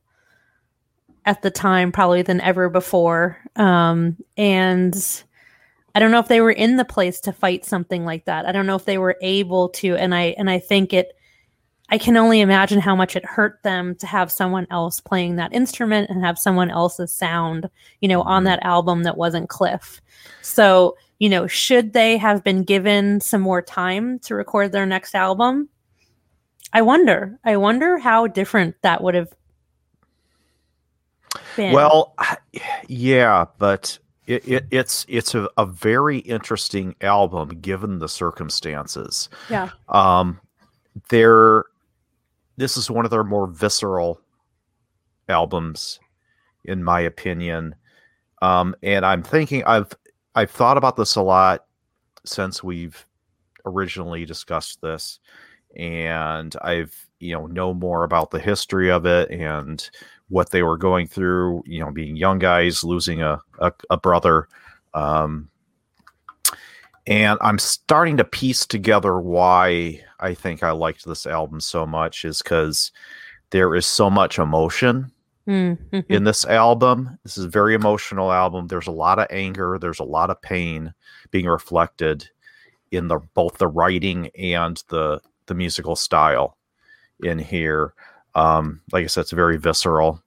at the time, probably than ever before. Um, and I don't know if they were in the place to fight something like that. I don't know if they were able to, and I and I think it. I can only imagine how much it hurt them to have someone else playing that instrument and have someone else's sound, you know, on mm-hmm. that album that wasn't Cliff. So, you know, should they have been given some more time to record their next album? I wonder. I wonder how different that would have been. Well, *sighs* yeah, but it, it, it's it's a, a very interesting album given the circumstances. yeah. Um, they're this is one of their more visceral albums, in my opinion. Um, and I'm thinking I've I've thought about this a lot since we've originally discussed this, and I've you know know more about the history of it and what they were going through. You know, being young guys losing a a, a brother. Um, and I'm starting to piece together why I think I liked this album so much is because there is so much emotion Mm, mhm. in this album. This is a very emotional album. There's a lot of anger, there's a lot of pain being reflected in the both the writing and the the musical style in here. Um, like I said, it's very visceral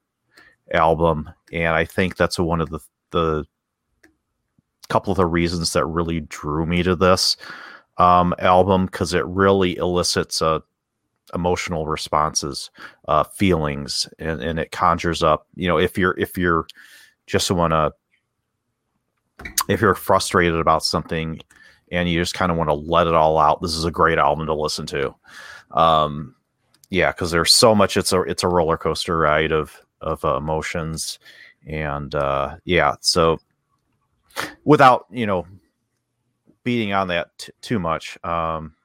album, and I think that's one of the the couple of the reasons that really drew me to this um, album because it really elicits a emotional responses uh feelings and and it conjures up you know if you're if you're just want to if you're frustrated about something and you just kind of want to let it all out this is a great album to listen to. Um yeah because there's so much it's a it's a roller coaster ride of of uh, emotions and uh yeah so without you know beating on that t- too much um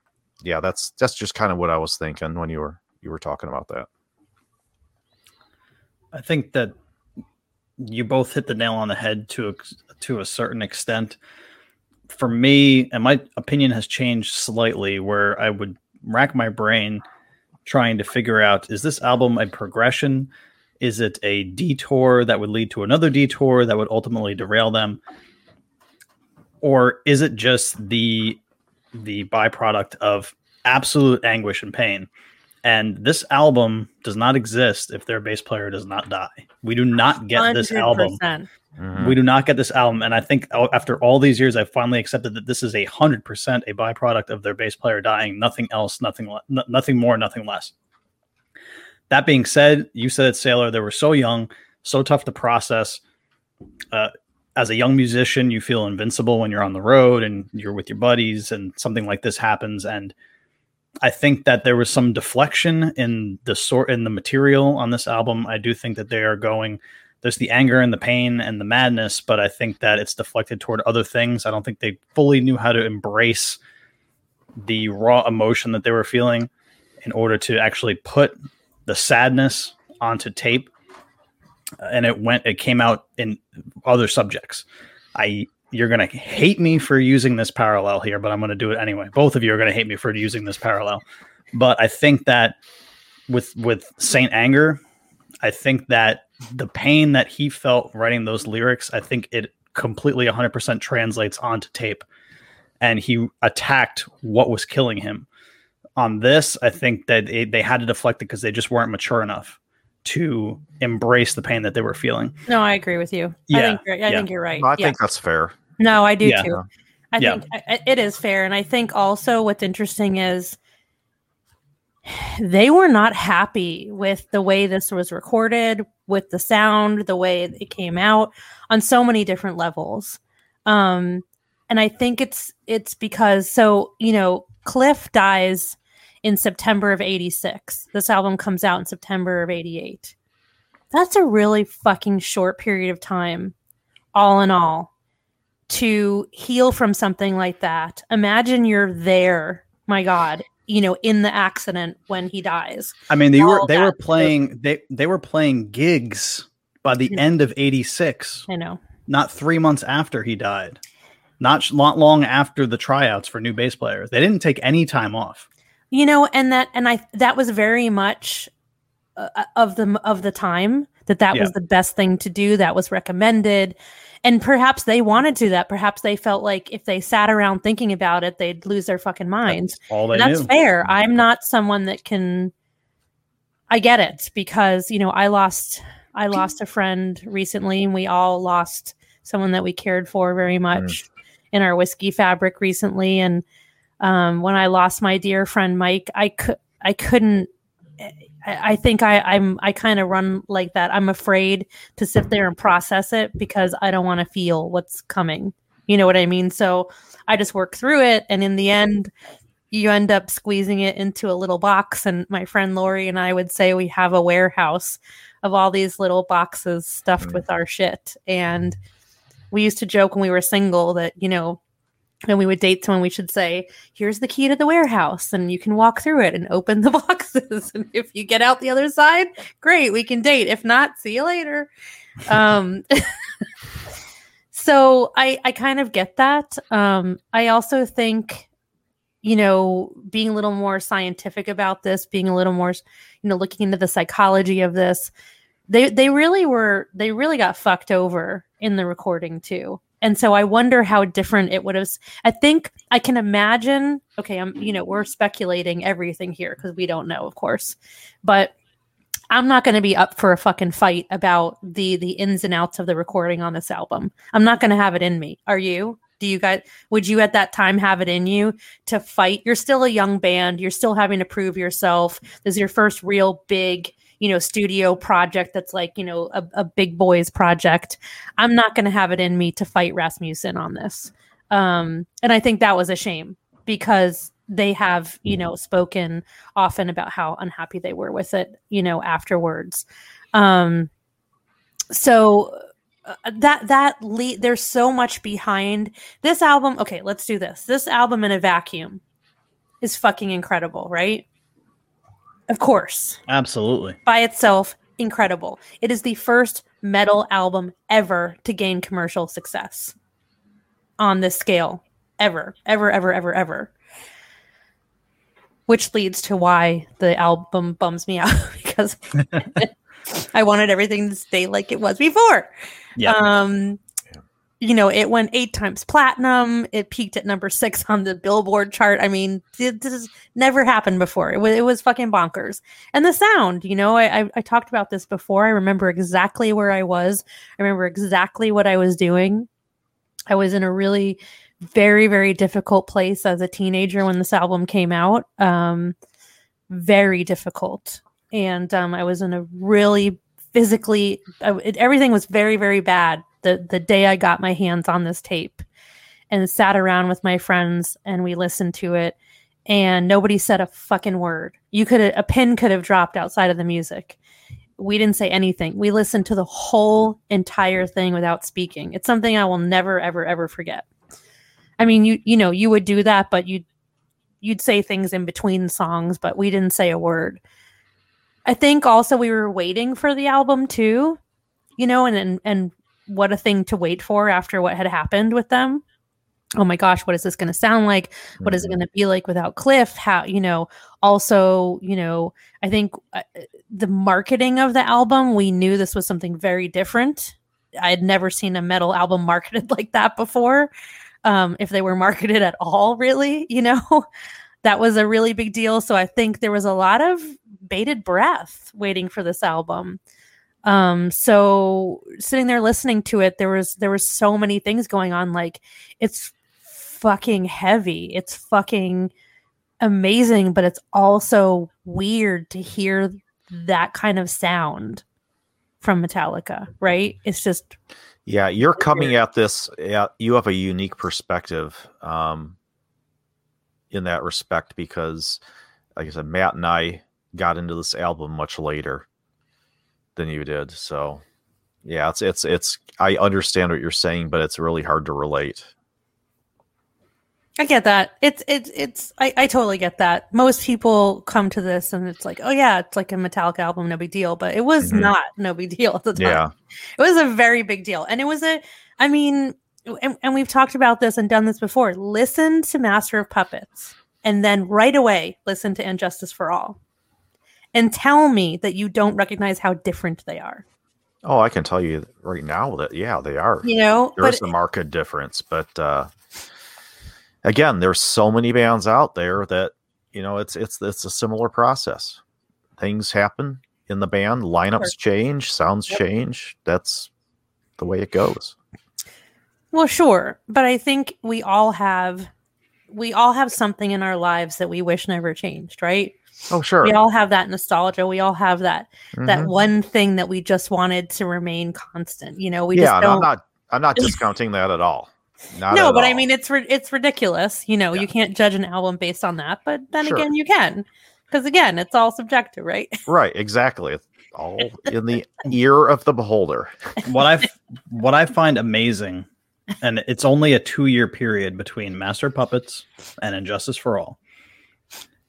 yeah, that's that's just kind of what I was thinking when you were you were talking about that. I think that you both hit the nail on the head to a, to a certain extent. For me, and my opinion has changed slightly, where I would rack my brain trying to figure out is this album a progression? Is it a detour that would lead to another detour that would ultimately derail them? Or is it just the the byproduct of absolute anguish and pain? And this album does not exist if their bass player does not die. We do not get this album 100%. Mhm. we do not get this album and i think after all these years i've finally accepted that this is a hundred percent a byproduct of their bass player dying nothing else nothing le- n- nothing more nothing less that being said you said sailor they were so young so tough to process. Uh, as a young musician you feel invincible when you're on the road and you're with your buddies and something like this happens. And i think that there was some deflection in the sort in the material on this album. I do think that they are going there's the anger and the pain and the madness, but I think that it's deflected toward other things. I don't think they fully knew how to embrace the raw emotion that they were feeling in order to actually put the sadness onto tape. Uh, and it went, it came out in other subjects. I, you're going to hate me for using this parallel here, but I'm going to do it anyway. Both of you are going to hate me for using this parallel. But I think that with, with Saint Anger, I think that the pain that he felt writing those lyrics, I think it completely 100% translates onto tape. And he attacked what was killing him. On this, I think that they, they had to deflect it because they just weren't mature enough to embrace the pain that they were feeling. No, I agree with you. I Yeah, think you're, I yeah. think you're right. No, I yeah. think that's fair. No, I do Yeah. too. I Yeah. think I- I- it is fair, and I think also what's interesting is they were not happy with the way this was recorded, with the sound, the way it came out on so many different levels. Um, and I think it's it's because so you know Cliff dies in September of '86. This album comes out in September of '88. That's a really fucking short period of time, all in all to heal from something like that. Imagine you're there, my God, you know, in the accident when he dies. I mean, they were they were playing they they were playing gigs by the mm-hmm. end of '86, I know. not three months after he died, not not long after the tryouts for new bass players. They didn't take any time off. You know, and that and I that was very much uh, of the of the time that that was the best thing to do. That was recommended, and perhaps they wanted to do that. Perhaps they felt like if they sat around thinking about it, they'd lose their fucking minds. That's all they And that's knew. fair. I'm not someone that can. I get it because you know I lost I lost a friend recently, and we all lost someone that we cared for very much in our whiskey fabric recently. And um, when I lost my dear friend Mike, I could I couldn't. I, I think I, I'm I kind of run like that. I'm afraid to sit there and process it because I don't want to feel what's coming. You know what I mean? So I just work through it, and in the end, you end up squeezing it into a little box. And my friend Lori and I would say we have a warehouse of all these little boxes stuffed Mm. with our shit. And we used to joke when we were single that, you know, and we would date someone, we should say, "Here's the key to the warehouse, and you can walk through it and open the *laughs* boxes. And if you get out the other side, great, we can date. If not, see you later." Um, *laughs* so I I kind of get that. Um, I also think, you know, being a little more scientific about this, being a little more, you know, looking into the psychology of this, they they really were they really got fucked over in the recording too. And so I wonder how different it would have. I think I can imagine. Okay, I'm you know we're speculating everything here because we don't know, of course, but I'm not going to be up for a fucking fight about the the ins and outs of the recording on this album. I'm not going to have it in me. Are you? Do you guys? Would you at that time have it in you to fight? You're still a young band. You're still having to prove yourself. This is your first real big, you know, studio project. That's like you know a, a big boys project. I'm not going to have it in me to fight Rasmussen on this. Um, and I think that was a shame because they have, you know, spoken often about how unhappy they were with it, you know, afterwards. Um, so uh, that that le- there's so much behind this album. Okay, let's do this. This album in a vacuum is fucking incredible, right? Of course Absolutely. by itself incredible. It is the first metal album ever to gain commercial success on this scale ever, ever, ever, ever, ever. Which leads to why the album bums me *laughs* out because *laughs* I wanted everything to stay like it was before. Yeah. Um, you know, it went eight times platinum. It peaked at number six *laughs* on the Billboard chart. I mean, this has never happened before. It was, it was fucking bonkers. And the sound, you know, I, I, I talked about this before. I remember exactly where I was. I remember exactly what I was doing. I was in a really very, very difficult place as a teenager when this album came out. Um, very difficult. And um, I was in a really physically, it, everything was very, very bad the, the day I got my hands on this tape and sat around with my friends and we listened to it and nobody said a fucking word. You could a pin could have dropped outside of the music. We didn't say anything. We listened to the whole entire thing without speaking. It's something I will never ever ever forget. I mean, you you know, you would do that but you you'd say things in between songs, but we didn't say a word. I think also we were waiting for the album too, you know, and and, and what a thing to wait for after what had happened with them. Oh my gosh, what is this going to sound like? What is it going to be like without Cliff? How, you know, also, you know, I think uh, the marketing of the album, we knew this was something very different. I had never seen a metal album *laughs* marketed like that before. Um, if they were marketed at all, really, you know, *laughs* that was a really big deal. So I think there was a lot of bated breath waiting for this album um so sitting there listening to it there was there was so many things going on. Like it's fucking heavy. It's fucking amazing but it's also weird to hear that kind of sound from metallica right? It's just Yeah, you're coming at this. Yeah, you have a unique perspective um, in that respect because, like I said, Matt and I got into this album much later than you did. So, yeah, it's it's it's. I understand what you're saying, but it's really hard to relate. I get that. It's it's it's I, I totally get that. Most people come to this and it's like, oh yeah, it's like a Metallica album, no big deal. But it was Mhm. not no big deal at the time. Yeah, It was a very big deal. And it was a I mean, and, and we've talked about this and done this before. Listen to Master of Puppets and then right away listen to And Justice for All. And tell me that you don't recognize how different they are. Oh, I can tell you right now that yeah, they are. You know, There is but a market difference, but uh, again, there's so many bands out there that you know it's it's it's a similar process. Things happen in the band, lineups change, sounds Yep. change. That's the way it goes. Well, sure, but I think we all have we all have something in our lives that we wish never changed, right? Oh, sure. We all have that nostalgia. We all have that that Mhm. one thing that we just wanted to remain constant. You know, we yeah, just don't. I'm not I'm not *laughs* discounting that at all. Not no, at but I mean, it's ri- it's ridiculous. You know, Yeah. you can't judge an album based on that. But then Sure. again, you can, because again, it's all subjective, right? *laughs* right, exactly. It's all in the *laughs* ear of the beholder. what I what I find amazing and it's only a two year period between Master Puppets and Injustice for All,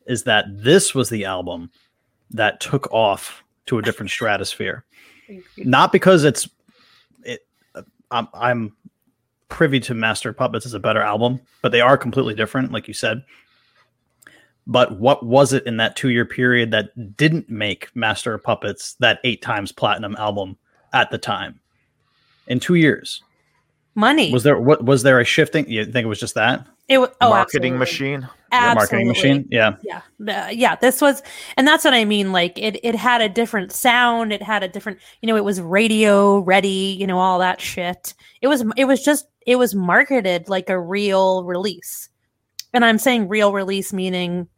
is that this was the album that took off to a different stratosphere. Not because it's it. I'm, I'm privy to Master Puppets as a better album, but they are completely different, like you said. But what was it in that two year period that didn't make Master of Puppets that eight times platinum album at the time? In two years, Money. was there what was there a shifting? You think it was just that it was oh, Marketing absolutely. machine. Marketing machine? Yeah, Yeah, Uh, yeah. This was, and that's what I mean. Like it, it had a different sound. It had a different, you know, it was radio ready. You know, all that shit. It was, it was just, it was marketed like a real release. And I'm saying real release meaning,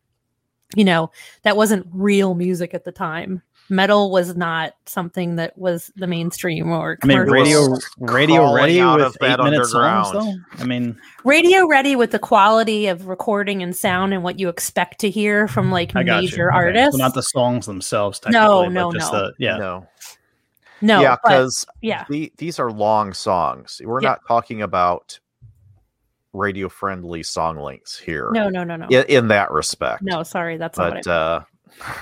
you know, that wasn't real music at the time. Metal was not something that was the mainstream or I mean, radio radio ready with of eight minute songs though. I mean, radio ready with the quality of recording and sound and what you expect to hear from like major you. Okay. artists. So not the songs themselves. No, technically, no, but just no. The, yeah, No. no, yeah, because yeah, the, these are long songs. We're Yeah. not talking about radio friendly song lengths here. no, no, no, no, In, in that respect. no. Sorry, that's not what But I uh, *laughs*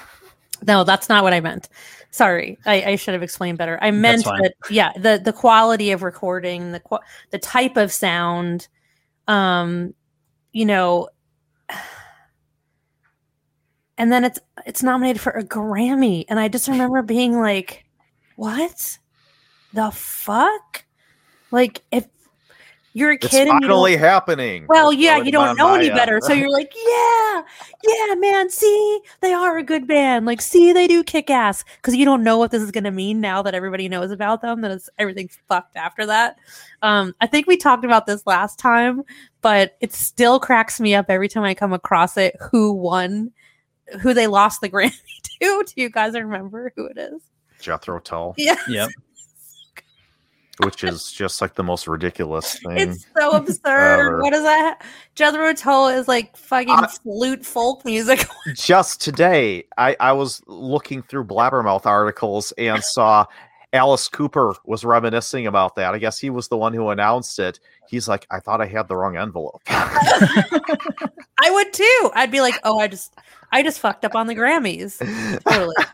No, that's not what I meant. Sorry, I, I should have explained better. I meant that yeah, the the quality of recording, the qu- the type of sound, um, you know, *sighs* and then it's it's nominated for a Grammy, and I just remember being like, "What the fuck?" Like if you're a it's kid and you don't- finally happening. well, yeah, you don't know any better. So you're *laughs* like, yeah, yeah, man, see, they are a good band. Like, see, they do kick ass. Because you don't know what this is going to mean now that everybody knows about them, that it's everything's fucked after that. Um, I think we talked about this last time, but it still cracks me up every time I come across it who won, who they lost the *laughs* Grammy to. Do you guys remember who it is? Jethro Tull, Yeah. Yep. Which is just like the most ridiculous thing. It's so absurd. What is that? Jethro Tull is like fucking I- flute folk music. *laughs* just today I, I was looking through blabbermouth articles and saw alice cooper was reminiscing about that i guess he was the one who announced it he's like i thought i had the wrong envelope *laughs* I would too. I'd be like, oh, I just, I just fucked up on the Grammys. Totally. *laughs*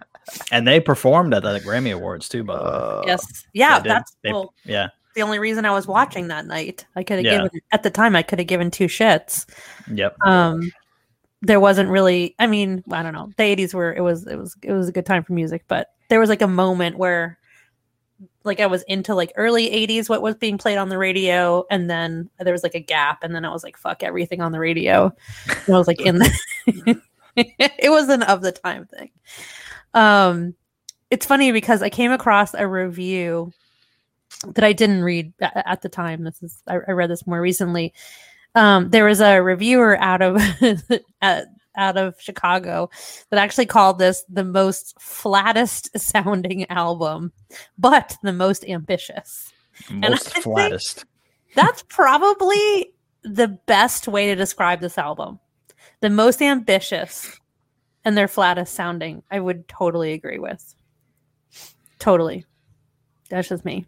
And they performed at the Grammy Awards too, by the way. Uh, yes. Yeah. They. That's They- well, yeah, the only reason I was watching that night. I could have Yeah. given at the time. I could have given two shits. yep. Um, there wasn't really. I mean, I don't know. The eighties were. It was. It was. It was a good time for music, but there was like a moment where. Like I was into like early '80s, what was being played on the radio, and then there was like a gap, and then I was like, "Fuck everything on the radio." And I was like, "In the," *laughs* *laughs* it was an of the time thing. Um, it's funny because I came across a review that I didn't read at the time. This is I, I read this more recently. Um, there was a reviewer out of *laughs* out of Chicago that actually called this the most flattest *laughs* sounding album, but the most ambitious. Most flattest. That's probably the best way to describe this album. The most ambitious and their flattest sounding. I would totally agree with. Totally. That's just me.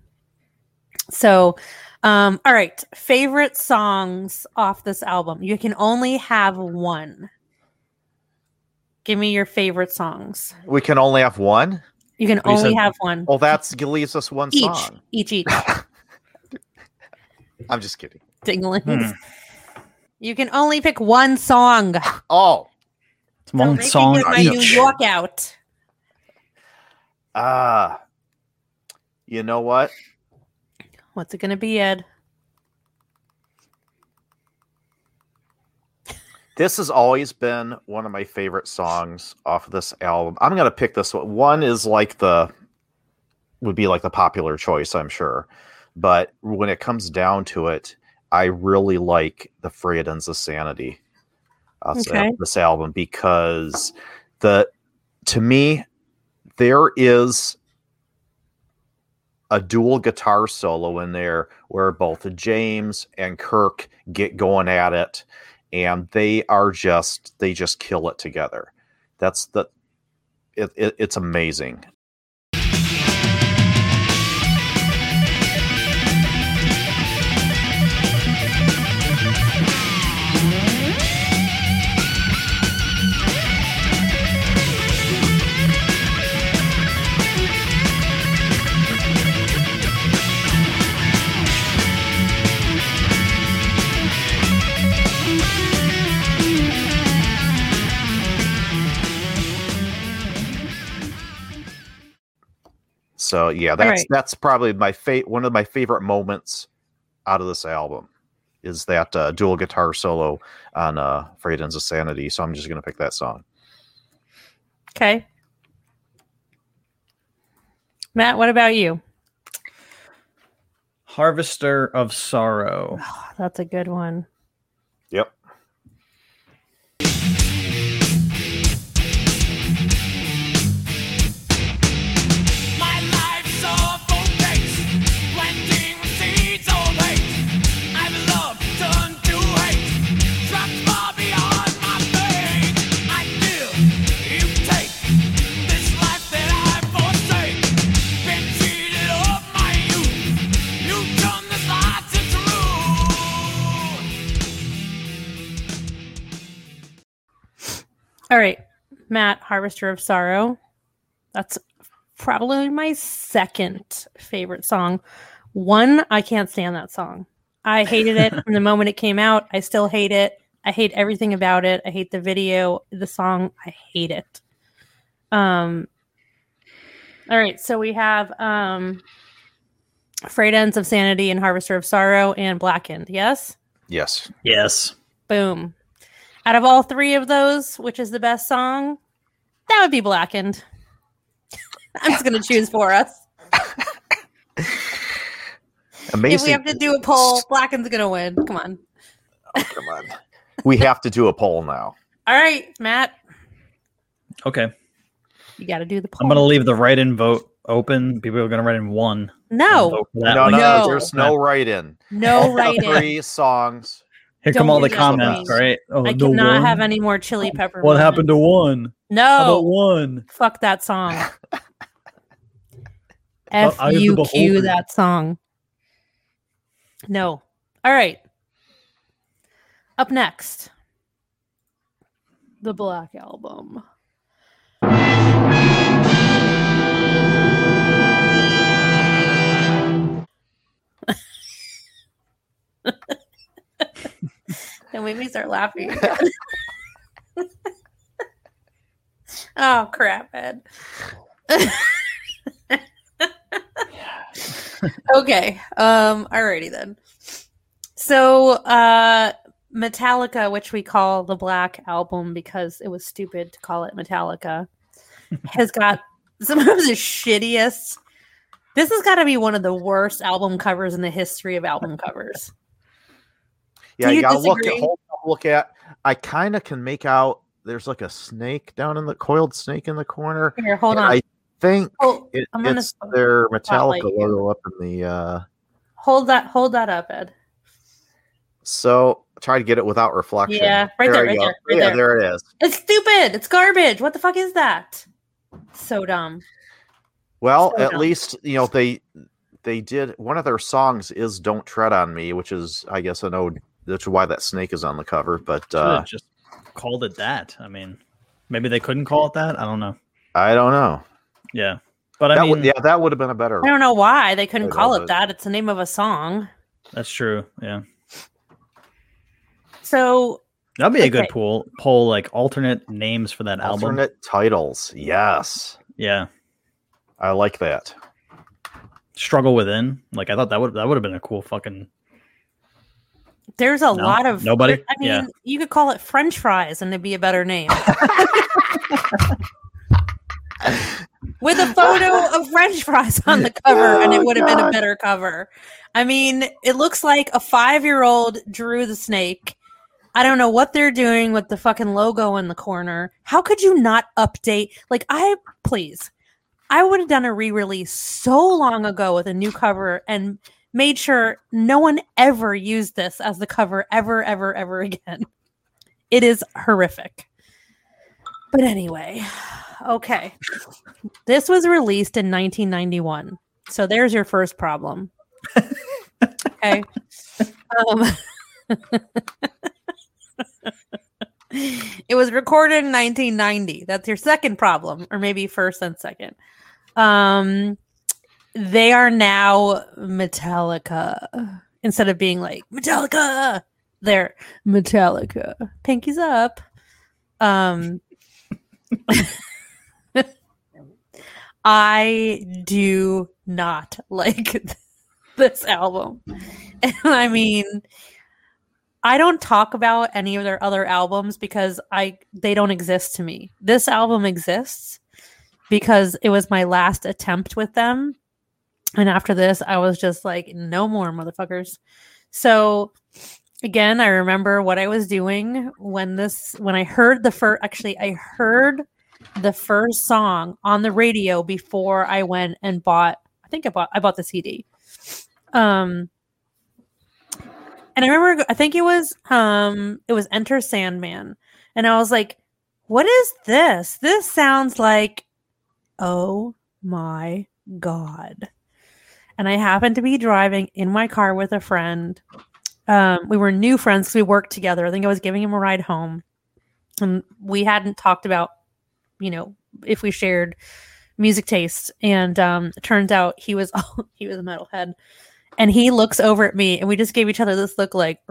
So, um, all right. Favorite songs off this album. You can only have one. Give me your favorite songs. we can only have one You can you only said- have one. well that's leaves us one each. song Each, each. *laughs* i'm just kidding Dinglings. Hmm. You can only pick one song. *laughs* oh It's one Don't song make me get my New each. York out. ah you know what What's it gonna be, Ed? This has always been one of my favorite songs off of this album. I'm gonna pick this one. One is like the would be like the popular choice, I'm sure. But when it comes down to it, I really like the Frayed Ends of Sanity. Uh, Okay. This album because the to me there is a dual guitar solo in there where both James and Kirk get going at it and they are just they just kill it together that's the it, it, it's amazing So yeah, that's right. that's probably my fa- one of my favorite moments out of this album is that uh, dual guitar solo on uh, "Frayed Ends of Sanity." So I'm just gonna pick that song. Okay. Matt, what about you? Harvester of Sorrow. That's a good one. All right. Matt, Harvester of Sorrow. That's probably my second favorite song. One, I can't stand that song. I hated it from the moment it came out. I still hate it. I hate everything about it. I hate the video, the song. I hate it. Um All right, so we have um Frayed Ends of Sanity and Harvester of Sorrow and Blackened. Yes? Yes. Yes. Boom. Out of all three of those, which is the best song? That would be Blackened. *laughs* I'm just going to choose for us. Amazing. If we have to do a poll, Blackened's going to win. Come on. Oh, come on. we have to do a poll now. All right, Matt, Okay. you got to do the poll. I'm gonna leave the write-in vote open. People are gonna write in one. No, vote for that No, no, No. there's no write in. no write in. Three songs. Here Don't come all the comments, right? Oh, I no cannot one? have any more chili pepper. What happened to moments. one? How about No, one? fuck that song. *laughs* *laughs* F I am the U Q that song. No. All right. Up next, the Black Album. *laughs* Don't make me start laughing. *laughs* oh crap, Ed. *laughs* okay. Um, alrighty then. So uh Metallica, which we call the Black Album because it was stupid to call it Metallica, *laughs* has got some of the shittiest. This has got to be one of the worst album covers in the history of album covers. Yeah, you, gotta look at look at. I kind of can make out. There's like a snake down in the coiled snake in the corner. Here, hold on. I think Oh, it, I'm gonna it's their Metallica logo up in the. uh hold that. Hold that up, Ed. So try to get it without reflection. Yeah, right there, we right there, right yeah, there. there it is. It's stupid. It's garbage. What the fuck is that? So dumb. Well, So at dumb. least you know they they did one of their songs is "Don't Tread on Me," which is I guess I know that's why that snake is on the cover. But Should've uh just called it that. I mean, maybe they couldn't call it that. I don't know. I don't know. Yeah, but I that mean, would, yeah, that would have been a better. I don't know why they couldn't call it it. that. It's the name of a song. that's true. Yeah, So that'd be a good Okay. poll. Poll like alternate names for that album. Alternate titles. Yes, Yeah, I like that. struggle within. Like I thought that would that would have been a cool fucking. There's a No? lot of Nobody? I mean, Yeah. you could call it French fries and it'd be a better name. *laughs* With a photo of French fries on the cover, oh, and it Oh, would have been a better cover. I mean, it looks like a five year old drew the snake. I don't know what they're doing with the fucking logo in the corner. How could you not update? Like, I please, I would have done a re release so long ago with a new cover and made sure no one ever used this as the cover ever, ever, ever *laughs* again. It is horrific. But anyway, okay. This was released in 1991. So there's your first problem. Okay. Um, *laughs* it was recorded in 1990. That's your second problem, or maybe first and second. Um, they are now Metallica instead of being like Metallica. They're Metallica. Pinkies up. Um, I do not like *laughs* this album. And I mean, I don't talk about any of their other albums because I they don't exist to me. This album exists because it was my last attempt with them. And after this, I was just like, no more motherfuckers. So again, I remember what I was doing when this when I heard the first actually I heard the first song on the radio before I went and bought I think I bought I bought the CD. Um and I remember I think it was um it was Enter Sandman. And I was like, what is this? This sounds like oh my god. And I happened to be driving in my car with a friend. Um, we were new friends because we worked together. I think I was giving him a ride home. And we hadn't talked about, you know, if we shared music taste. And um, it turns out he was *laughs* he was a metalhead. And he looks over at me and we just gave each other this look like, *laughs*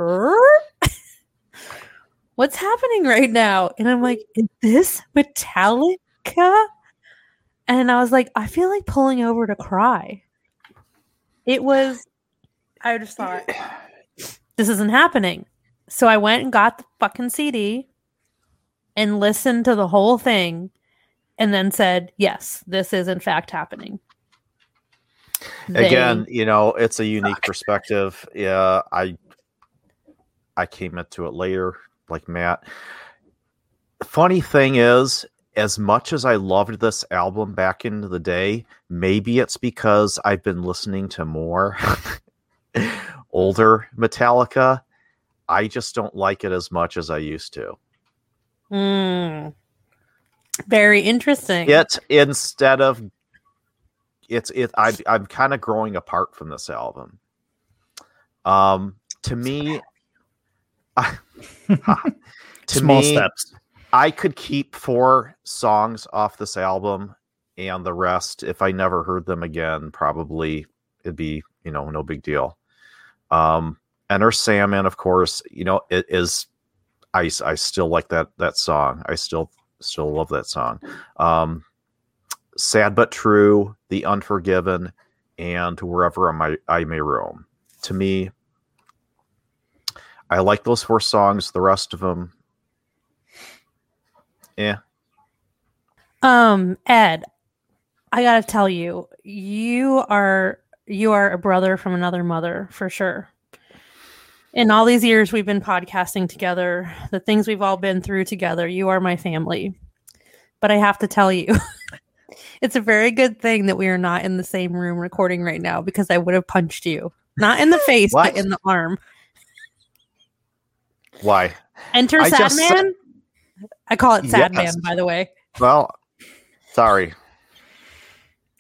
what's happening right now? And I'm like, is this Metallica? And I was like, I feel like pulling over to cry. It was, I just thought, this isn't happening. So I went and got the fucking CD and listened to the whole thing and then said, yes, this is in fact happening. Again, you know, it's a unique perspective. Yeah, I I came into it later, like Matt. Funny thing is, as much as I loved this album back in the day, maybe it's because I've been listening to more *laughs* older Metallica. I just don't like it as much as I used to. Mm. very interesting. It instead of it's it I I'm kind of growing apart from this album. Um to me I, *laughs* *laughs* to Small me, steps. I could keep four songs off this album and the rest if I never heard them again probably it'd be, you know, no big deal. Um Enter Sandman of course, you know, it is I, I still like that that song. I still still love that song. Um Sad but True, The Unforgiven, and Wherever I May, I May Roam. To me, I like those four songs. The rest of them, yeah. Um, Ed, I gotta tell you, you are you are a brother from another mother for sure. In all these years we've been podcasting together, the things we've all been through together, you are my family. But I have to tell you, *laughs* it's a very good thing that we are not in the same room recording right now because I would have punched you. Not in the *laughs* face, but in the arm. Why? Enter Sadman. I call it Sadman, Yes. by the way. Well, sorry.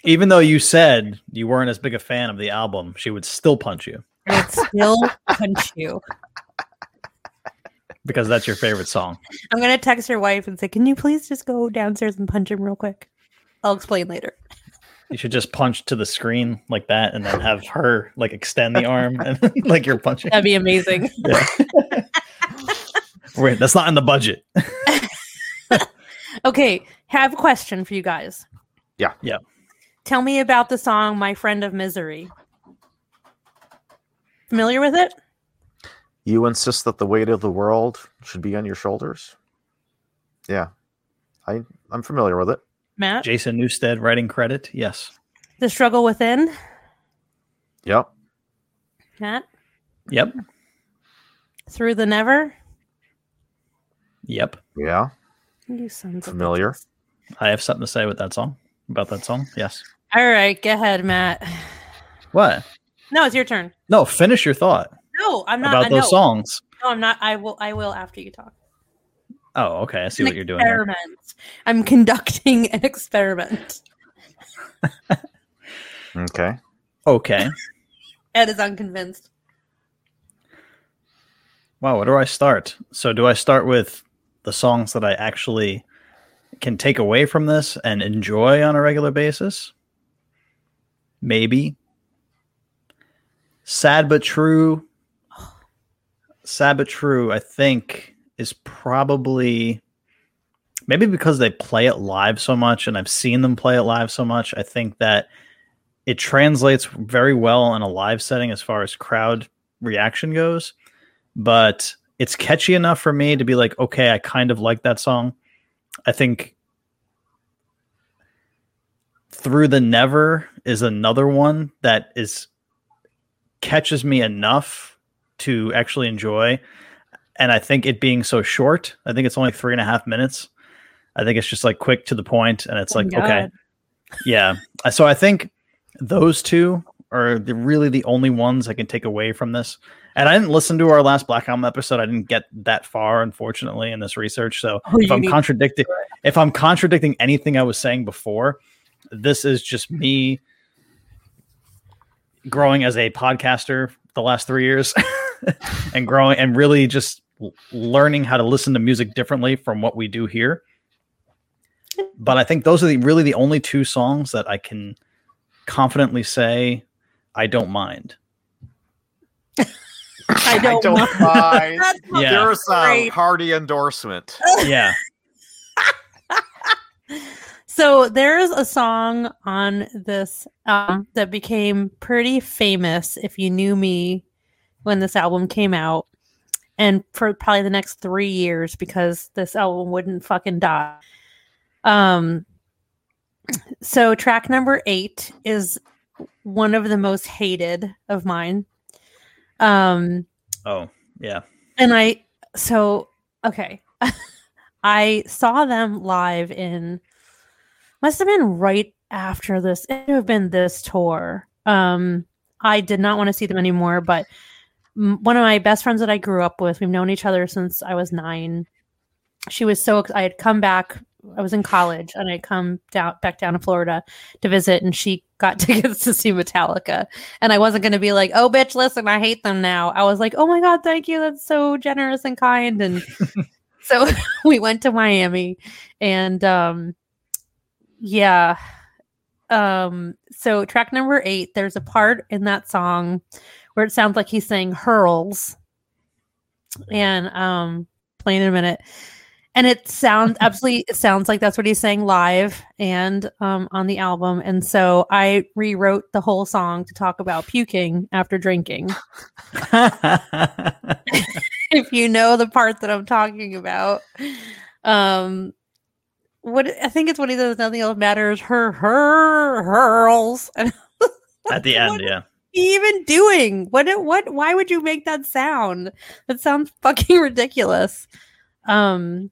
Even though you said you weren't as big a fan of the album, she would still punch you I would still punch you. because that's your favorite song. I'm gonna text your wife and say, "Can you please just go downstairs and punch him real quick?" I'll explain later. You should just punch to the screen like that and then have her like extend the arm and *laughs* like you're punching. That'd be amazing. Yeah. *laughs* Wait, that's not in the budget. *laughs* Okay, have a question for you guys. Yeah. Yeah. Tell me about the song "My Friend of Misery." Familiar with it? You insist that the weight of the world should be on your shoulders. Yeah, I I'm familiar with it. Matt, Jason Newsted writing credit. Yes. "The Struggle Within." Yep. Matt, Yep. "Through the Never." Yep. Yeah. You sons of Familiar. I have something to say with that song. About that song. Yes. All right, go ahead, Matt. What? No, it's your turn. No, finish your thought No, I'm not. about I those know. songs. No, I'm not. I will. I will after you talk. Oh, okay. I see An what you're doing. Here. Experiment. I'm conducting an experiment. *laughs* Okay. Okay. Ed is unconvinced. Wow, where do I start? So, do I start with the songs that I actually can take away from this and enjoy on a regular basis? Maybe. Sad but true. Sad but true, I think, is probably maybe because they play it live so much and I've seen them play it live so much, I think that it translates very well in a live setting as far as crowd reaction goes. But it's catchy enough for me to be like, okay, I kind of like that song. I think Through the Never is another one that is catches me enough to actually enjoy. And I think it being so short, I think it's only three and a half minutes. I think it's just like quick to the point, and it's Oh like, okay, yeah. So I think those two are the, really the only ones I can take away from this. And I didn't listen to our last Black Album episode. I didn't get that far, unfortunately, in this research. So Oh, if I'm need- contradicting, if I'm contradicting anything I was saying before, this is just me growing as a podcaster the last three years *laughs* and growing and really just learning how to listen to music differently from what we do here. But I think those are the really the only two songs that I can confidently say I don't mind. *laughs* *laughs* I don't, don't mind. mind. *laughs* That's Yeah. There's a great. hearty endorsement. *laughs* Yeah. So there's a song on this um, that became pretty famous if you knew me when this album came out, and for probably the next three years because this album wouldn't fucking die. Um, so track number eight is one of the most hated of mine. Um, Oh, yeah. and I so okay. *laughs* I saw them live in must have been right after this. It would have been this tour. Um I did not want to see them anymore, but m- one of my best friends that I grew up with, we've known each other since I was 9. She was so I had come back I was in college and I'd come down back down to Florida to visit and she got *laughs* tickets to see Metallica. And I wasn't going to be like, "Oh bitch, listen, I hate them now." I was like, "Oh my god, thank you. That's so generous and kind." And *laughs* so *laughs* we went to Miami and um yeah. Um so track number 8, there's a part in that song where it sounds like he's saying hurls. And um playing in a minute. And it sounds *laughs* absolutely it sounds like that's what he's saying live and um on the album. And so I rewrote the whole song to talk about puking after drinking. *laughs* *laughs* if you know the part that I'm talking about. Um what I think it's when he says nothing else matters, her her hurls. At the What end, yeah. even doing? What what why would you make that sound? That sounds fucking ridiculous. Um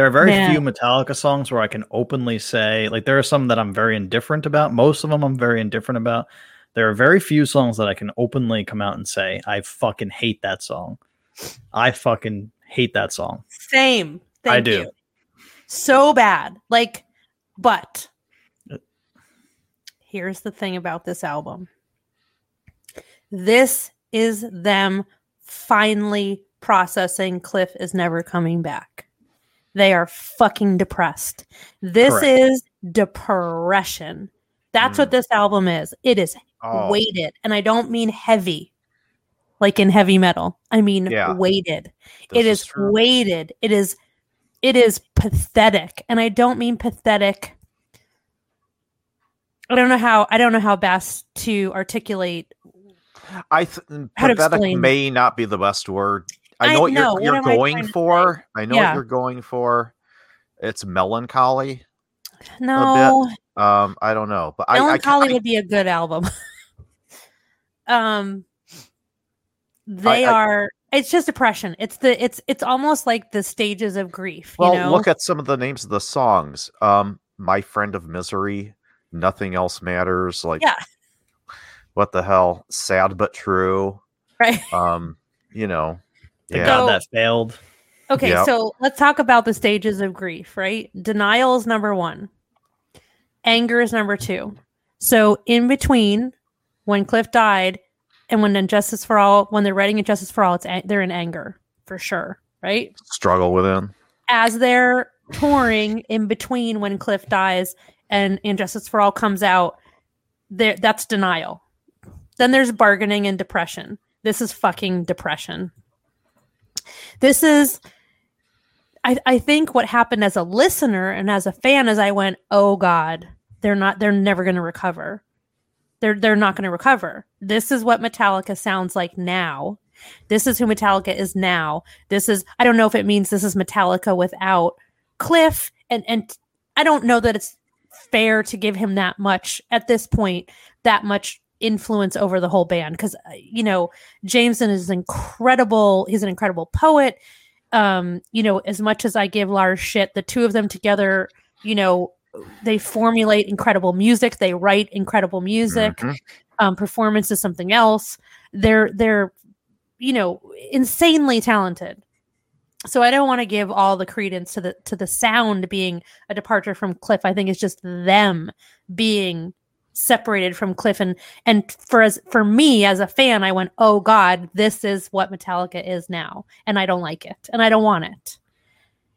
There are very Man. few Metallica songs where I can openly say, like, there are some that I'm very indifferent about. Most of them I'm very indifferent about. There are very few songs that I can openly come out and say, I fucking hate that song. I fucking hate that song. same. I do. you. So bad. Like but here's the thing about this album. This is them finally processing Cliff is never coming back. They are fucking depressed. This Correct. is depression. That's what Mm. this album is. It is Oh, weighted, and I don't mean heavy, like in heavy metal. I mean Yeah. weighted. this it is, true. weighted. It is, it is pathetic, and I don't mean pathetic. I don't know how. I don't know how best to articulate. I th- pathetic may not be the best word. I I know what you're, what you're going for. I know Yeah. what you're going for. It's melancholy. No, Um, I don't know, but I, I, Melancholy I, would be a good album. *laughs* um, they I- are. It's just depression. It's the. It's it's almost like the stages of grief. well, you know? look at some of the names of the songs. Um, my friend of misery, nothing else matters. Like, Yeah. what the hell? Sad but true. right. Um, you know, The yeah. God So- that failed. Okay, Yep. so let's talk about the stages of grief, right? Denial is number one, anger is number two. So, in between when Cliff died and when And Justice for All, when they're writing And Justice for All, it's a- they're in anger for sure, right? struggle within. As they're touring in between when Cliff dies and Injustice for All comes out, there that's denial. Then there's bargaining and depression. This is fucking depression. This is I, I think what happened as a listener and as a fan is I went, oh God, they're not they're never gonna recover. They're they're not gonna recover. This is what Metallica sounds like now. This is who Metallica is now. This is I don't know if it means this is Metallica without Cliff and and I don't know that it's fair to give him that much at this point, that much influence over the whole band because you know Jameson is incredible. He's an incredible poet. Um, you know, as much as I give Lars shit, the two of them together, you know, they formulate incredible music. They write incredible music. Mhm. Um, performance is something else. They're they're you know insanely talented. So I don't want to give all the credence to the to the sound being a departure from Cliff. I think it's just them being separated from Cliff and and for as for me as a fan, I went, "Oh god, this is what Metallica is now." And I don't like it. And I don't want it.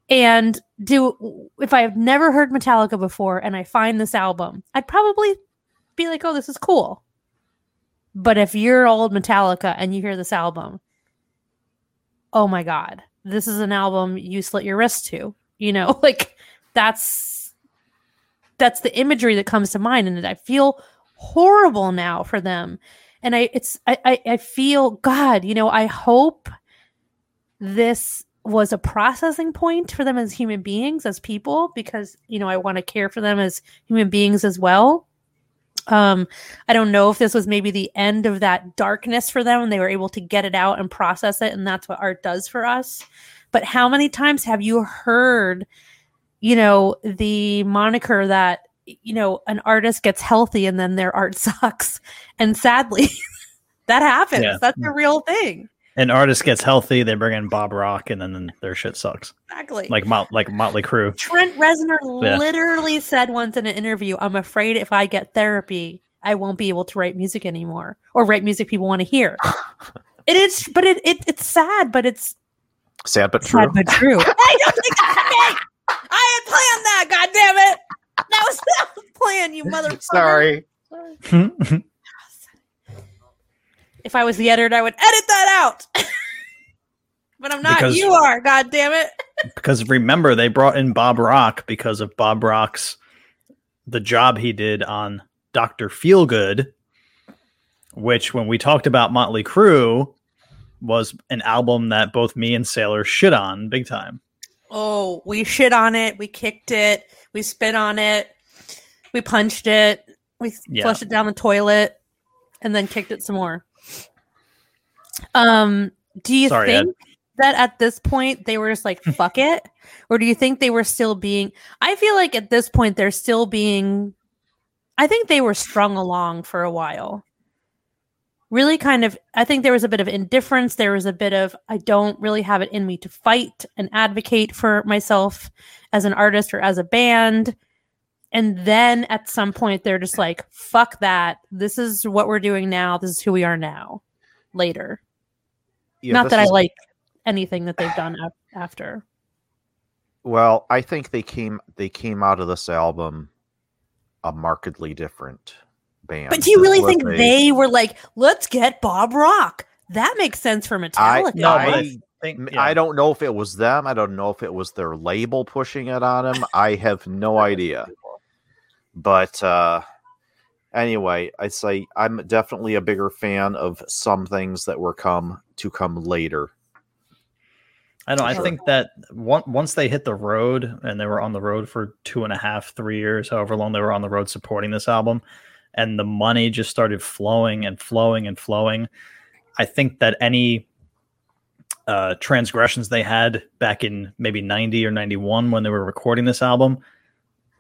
And do if I have never heard Metallica before and I find this album, I'd probably be like, "Oh, this is cool." But if you're old Metallica and you hear this album, oh my god, this is an album you slit your wrist to. You know, *laughs* like that's that's the imagery that comes to mind, and I feel horrible now for them. And I, it's I, I, I feel God. You know, I hope this was a processing point for them as human beings, as people, because you know I want to care for them as human beings as well. Um, I don't know if this was maybe the end of that darkness for them and they were able to get it out and process it, and that's what art does for us. But how many times have you heard, you know, the moniker that, you know, an artist gets healthy and then their art *laughs* sucks? And sadly, *laughs* that happens. Yeah. That's a real thing. An artist gets healthy, they bring in Bob Rock, and then their shit sucks. Exactly. Like Mot- like Motley Crue. Trent Reznor Yeah. literally said once in an interview, I'm afraid if I get therapy, I won't be able to write music anymore or write music people want to hear. *laughs* it is, but it, it it's sad, but it's Sad but true. but true. I don't think that's me. I had planned that, god damn it. That was that was planned, you motherfucker. Sorry. *laughs* If I was the editor, I would edit that out. *laughs* but I'm not. Because- you are, god damn it. *laughs* because remember they brought in Bob Rock because of Bob Rock's the job he did on Doctor Feelgood, which when we talked about Motley Crue was an album that both me and Sailor shit on big time. Oh, we shit on it. We kicked it. We spit on it. We punched it. We Yeah. flushed it down the toilet, and then kicked it some more. Um, do you Sorry, Ed. think that at this point they were just like *laughs* fuck it, or do you think they were still being? I feel like at this point they're still being. I think they were strung along for a while. Really, kind of. I think there was a bit of indifference. There was a bit of I don't really have it in me to fight and advocate for myself as an artist or as a band. And then at some point they're just like, fuck that. This is what we're doing now. This is who we are now. Later. Yeah, Not that I like anything that they've done af- after. Well, I think they came they came out of this album a markedly different band. But do you really think a- they were like, let's get Bob Rock? That makes sense for Metallica. No, but I I- think yeah. I don't know if it was them. I don't know if it was their label pushing it on them. I have no idea. But uh anyway, I say I'm definitely a bigger fan of some things that were come to come later. I know. I Sure. think that on- once they hit the road and they were on the road for two and a half, three years, however long they were on the road supporting this album, and the money just started flowing and flowing and flowing. I think that any uh, transgressions they had back in maybe 90 or 91 when they were recording this album,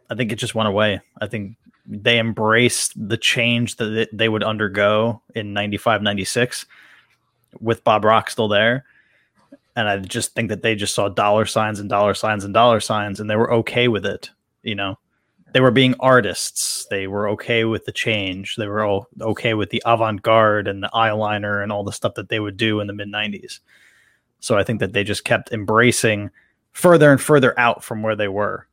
I think it just went away. I think they embraced the change that they would undergo in 95, 96 with Bob Rock still there and I just think that they just saw dollar signs and dollar signs and dollar signs, and they were okay with it. You know, they were being artists. They were okay with the change. They were all okay with the avant garde and the eyeliner and all the stuff that they would do in the mid '90s. So I think that they just kept embracing further and further out from where they were.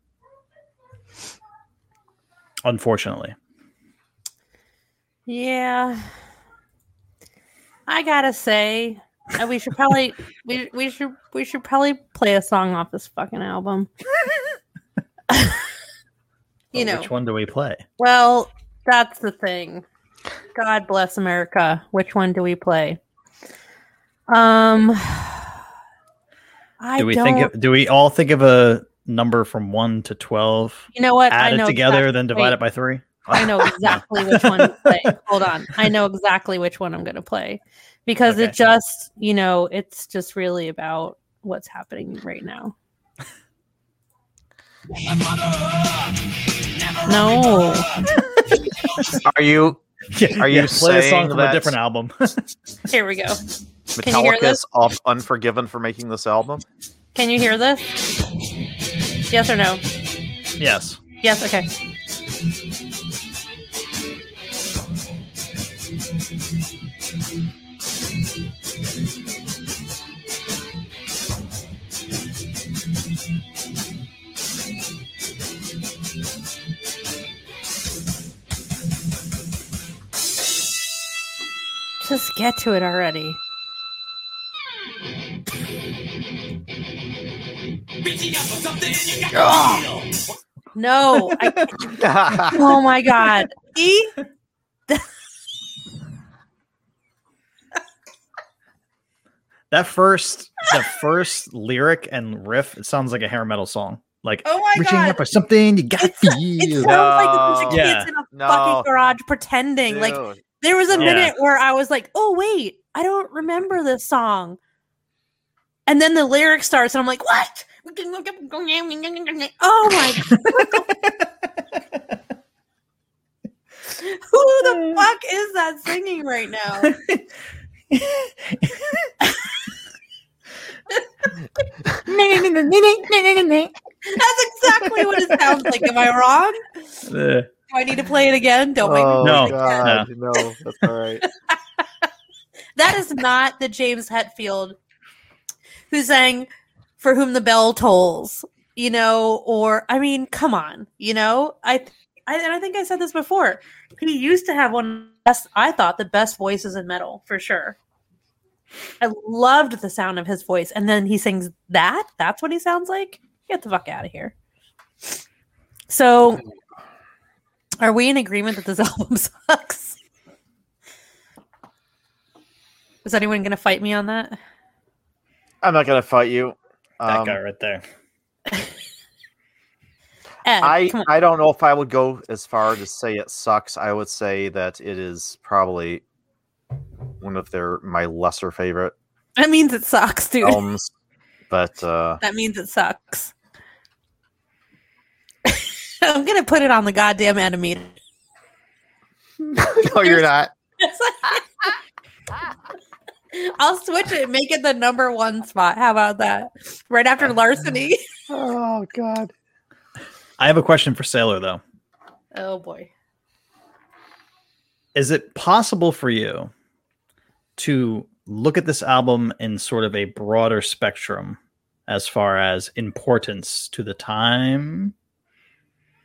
Unfortunately, Yeah. I gotta say, Uh, we should probably *laughs* we we should we should probably play a song off this fucking album. *laughs* you But know, which one do we play? well, that's the thing. God bless America. Which one do we play? Um, I Do we don't. think? Of, do we all think of a number from one to twelve? you know what? I Add know it together, exactly- then divide it by three. I know *laughs* exactly which one to play. Hold on. I know exactly which one I'm going to play because Okay. it just, you know, it's just really about what's happening right now. No. Are you Are you play a song saying from a different album? *laughs* Here we go. Can you hear this? Metallica's up unforgiven for making this album? Can you hear this? Yes or no? yes. Yes, okay. Just get to it already. No. I, *laughs* oh my god. E? *laughs* That first, the first lyric and riff, it sounds like a hair metal song. Like Oh my reaching god. up for something, you got to It feel. sounds like a bunch of kids Yeah. in a No. fucking garage pretending. Like Dude. There was a Yeah. minute where I was like, "Oh wait, I don't remember this song." And then the lyric starts, and I'm like, "What?" *laughs* Oh my! *laughs* Who the uh. fuck is that singing right now? *laughs* That's exactly what it sounds like. Am I wrong? Do I need to play it again? Don't make me Oh, No. God, no, that's all right. *laughs* That is not the James Hetfield who sang "For Whom the Bell Tolls," you know, or I mean, come on, you know, I, I and I think I said this before. He used to have one of the best, I thought, the best voices in metal for sure. I loved the sound of his voice, and then he sings that. That's what he sounds like. Get the fuck out of here. So, are we in agreement that this *laughs* album sucks? Is anyone going to fight me on that? I'm not gonna fight you. that Um, guy right there. *laughs* Ed, I. I don't know if I would go as far to say it sucks. I would say that it is probably one of their my lesser favorite that means it sucks, dude. albums. But uh that means it sucks. *laughs* I'm gonna put it on the goddamn animator. *laughs* no, you're not. *laughs* I'll switch it, make it the number one spot. How about that? Right after oh, larceny. Oh God. I have a question for Sailor though. Oh boy. Is it possible for you to look at this album in sort of a broader spectrum as far as importance to the time?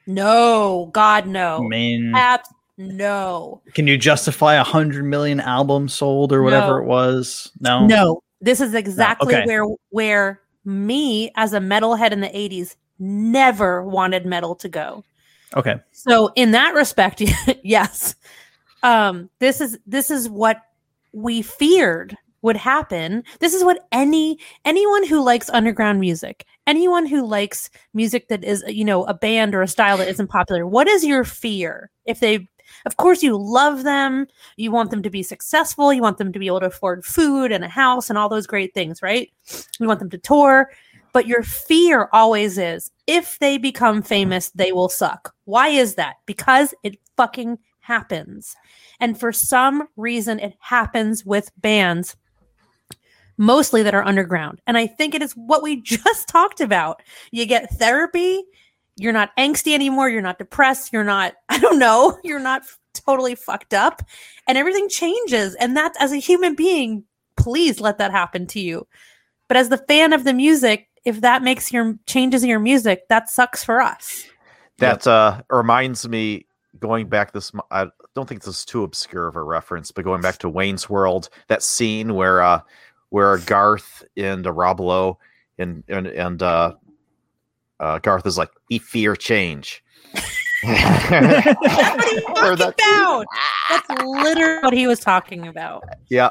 No, God, no. Main Abs- no. Can you justify a hundred million albums sold or whatever No. it was? No. No. This is exactly okay. where where me as a metalhead in the 80s never wanted metal to go. Okay. So in that respect, *laughs* yes. Um, this is this is what we feared would happen. This is what any anyone who likes underground music, anyone who likes music that is you know a band or a style that isn't popular, what is your fear if they of course you love them, you want them to be successful, you want them to be able to afford food and a house and all those great things, right? You want them to tour, but your fear always is if they become famous, they will suck. Why is that? Because it fucking happens. And for some reason, it happens with bands mostly that are underground. And I think it is what we *laughs* just talked about. You get therapy, you're not angsty anymore, you're not depressed, you're not, *laughs* I don't know, you're not f- totally fucked up, and everything changes. And that, as a human being, please let that happen to you. But as the fan of the music, if that makes your changes in your music, that sucks for us. That uh reminds me going back this I don't think this is too obscure of a reference, but going back to Wayne's World, that scene where uh where Garth and uh, Rob Lowe and and and uh, uh, Garth is like, "We fear change." That's what he *laughs* talking that- about. *laughs* That's literally what he was talking about. yeah,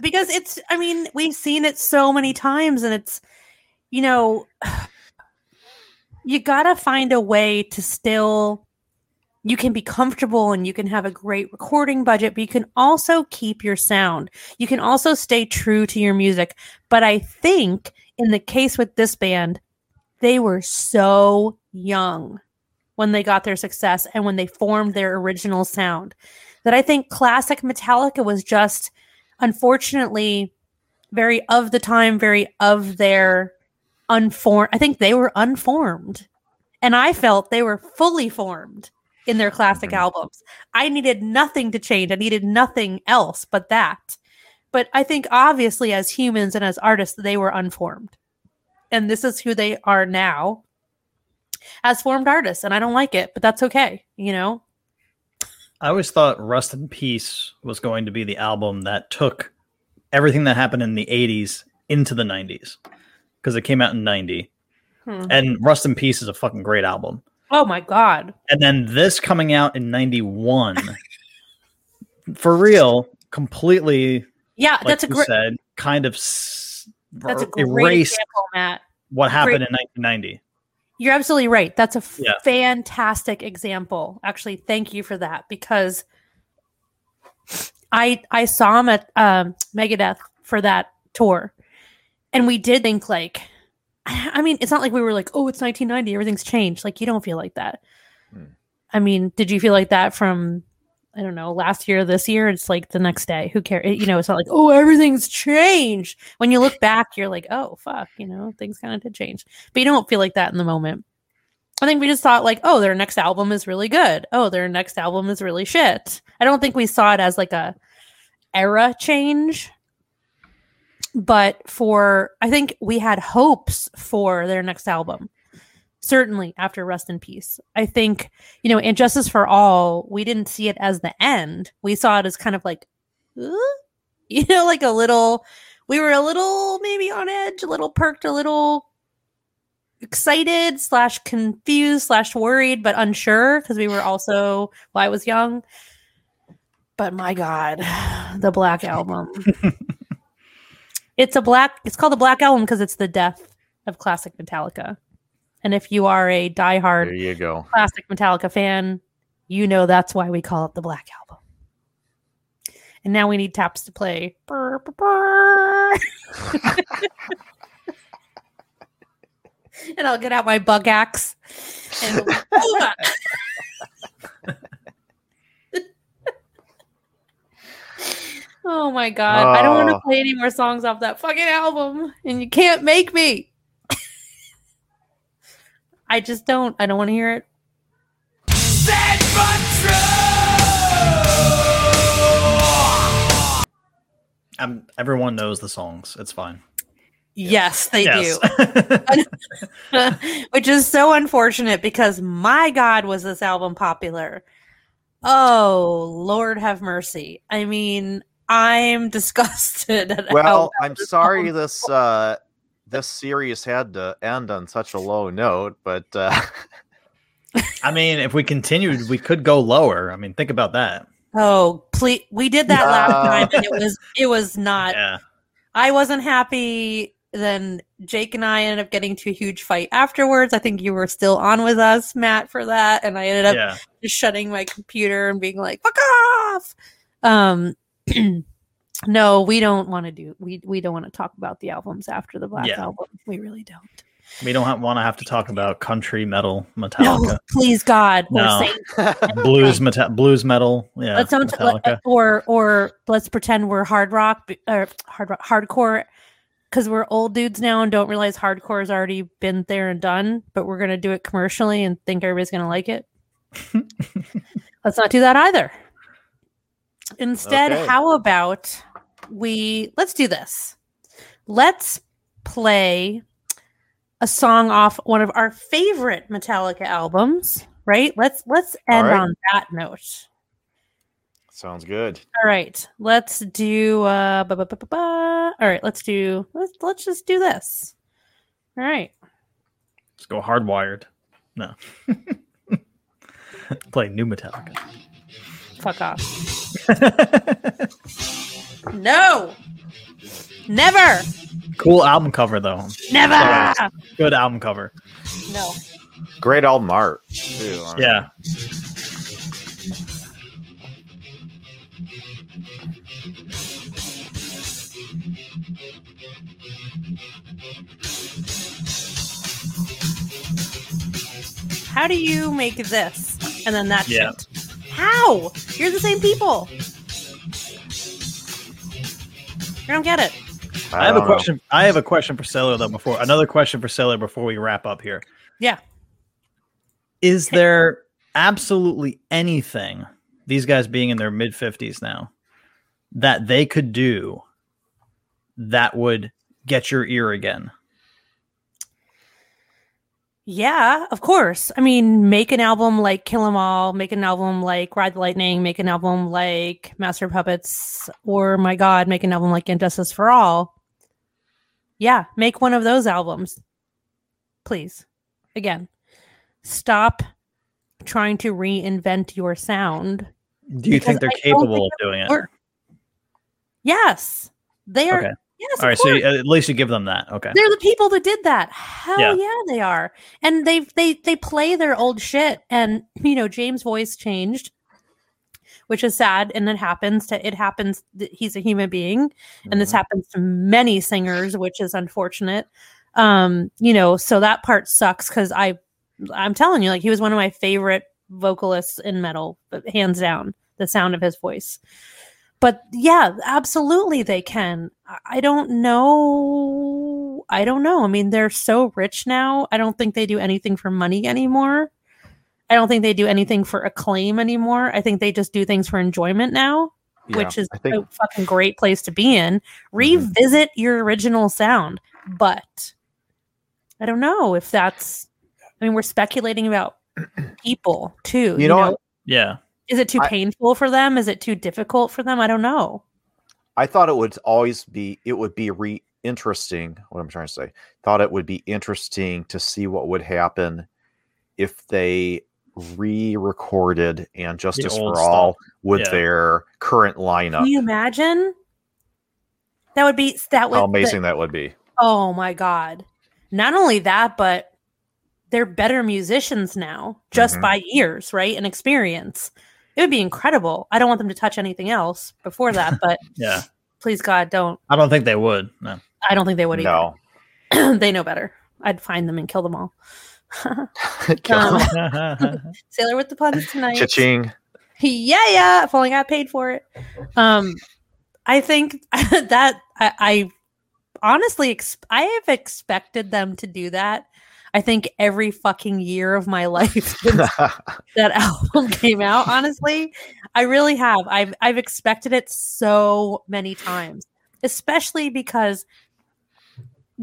because it's i mean we've seen it so many times and it's you know *sighs* you gotta find a way to still you can be comfortable and you can have a great recording budget but you can also keep your sound you can also stay true to your music but i think in the case with this band they were so young when they got their success and when they formed their original sound that i think classic metallica was just unfortunately very of the time, very of their unformed. I think they were unformed. And I felt they were fully formed in their classic Mhm. albums. I needed nothing to change. I needed nothing else but that. But I think obviously as humans and as artists, they were unformed. And this is who they are now as formed artists. And I don't like it, but that's okay, you know? I always thought Rust in Peace was going to be the album that took everything that happened in the 80s into the 90s because it came out in 90. Hmm. And Rust in Peace is a fucking great album. Oh my God. And then this coming out in 91 *laughs* for real, completely Yeah, like that's a great said, kind of s- that's a er- great erased example, Matt. what happened great- in 1990. You're absolutely right. That's a Yeah. fantastic example. Actually, thank you for that because I I saw him at um, Megadeth for that tour, and we did think like, *sighs* I mean, it's not like we were like, oh, it's 1990, everything's changed. Like you don't feel like that. Hmm. I mean, did you feel like that from? I don't know, last year, this year, it's like the next day. Who cares? You know, it's not like, oh, everything's changed. When you look back, you're like, oh, fuck, you know, things kind of did change but you don't feel like that in the moment. I think we just thought like, oh, their next album is really good. Oh, their next album is really shit. I don't think we saw it as like a era change. But for I think we had hopes for their next album. Certainly after Rust in Peace. I think, you know, And Justice for All, we didn't see it as the end. We saw it as kind of like "Huh?" *laughs* you know, like a little we were a little maybe on edge, a little perked, a little excited slash confused slash worried but unsure because we were also well i was young but my god *sighs* the black *laughs* album *laughs* it's a black it's called the black album because it's the death of classic metallica and if you are a there diehard you go. classic metallica fan you know that's why we call it the black album and now we need taps to play Brr, brr, brr. and I'll get out my bug axe and *laughs* Oh my god. I don't want to Oh. play any more songs off that fucking album and you can't make me. *laughs* I just don't. I don't want to hear it. Sad but true. Um, everyone knows the songs. It's fine. Yes, they yes. do. *laughs* Which is so unfortunate because my god was this album popular. Oh, Lord have mercy. I mean, I'm *laughs* disgusted at Well, how I'm sorry this uh this series had to end on such a low note, but uh *laughs* I mean, if we continued, we could go lower. I mean, think about that. Oh, please we did that last time and it was it was not Yeah. I wasn't happy. Then Jake and I ended up getting to a huge fight afterwards. I think you were still on with us, Matt, for that. And I ended up Yeah. just shutting my computer and being like, fuck off. Um *clears throat* no, we don't want to do we we don't want to talk about the albums after the Black Yeah. album. We really don't. We don't want to have to talk about country metal, No, Metallica, please God. No. *laughs* Blues, meta- blues metal. Yeah. let's don't Metallica. or or let's pretend we're hard rock or hard rock hardcore because we're old dudes now and don't realize hardcore has already been there and done but we're going to do it commercially and think everybody's going to like it *laughs* let's not do that either instead Okay. how about we let's do this let's play a song off one of our favorite metallica albums right let's let's end right. on that note Sounds good. All right, let's do. Uh, ba, ba, ba, ba, ba. All right, let's do. Let's let's just do this. All right. Let's go hardwired. No. *laughs* Play new Metallica. Fuck off. *laughs* No. Never. cool album cover though. Never. Good album cover. No. Great album art. too. Yeah. How do you make this and then that Yeah. shit? How? You're the same people. I don't get it. I have a don't know. question. I have a question for Sailor though. Before another question for Sailor before we wrap up here. Yeah. Is there absolutely anything these guys being in their mid fifties now that they could do that would get your ear again? Yeah, of course. I mean, make an album like Kill 'Em All, make an album like Ride the Lightning, make an album like Master Puppets, or my God, make an album like And Justice for All. Yeah, make one of those albums. Please. Again, stop trying to reinvent your sound. Do you think they're capable think of doing it? Work. changed, which is sad. And it happens to it happens he's a human being. And this Mhm. happens to many singers which is unfortunate. Um you know so that part sucks because i i'm telling you like he was one of my favorite vocalists in metal but hands down the sound of his voice but yeah absolutely they can I- i don't know i don't know i mean they're so rich now i don't think they do anything for money anymore i don't think they do anything for acclaim anymore i think they just do things for enjoyment now Yeah, which is think Mm-hmm. a fucking great place to be in. Revisit your original sound, but I don't know if that's. I mean, we're speculating about people too. You know what? Yeah. Is it too I- painful for them? Is it too difficult for them? I don't know. I thought it would always be it would be re interesting. What I'm trying to say, thought it would be interesting to see what would happen if they re-recorded and Justice old for All stuff. with Yeah. their current lineup. Can you imagine? That would be that would How the- amazing that would be! Oh my god. Not only that, but they're better musicians now just Mhm. by years, right? And experience. It would be incredible. I don't want them to touch anything else before that, *laughs* but Yeah. please God, don't. I don't think they would. No. I don't think they would No, either. *clears throat* they know better. I'd find them and kill them all. *laughs* Um. *laughs* Sailor with the puns tonight. Cha-ching. yeah, yeah. If only I paid for it. Um, I think that I, I honestly, ex- I have expected them to do that. I think every fucking year of my *laughs* life *laughs* since that album came out. Honestly, I really have. I've I've expected it so many times, especially because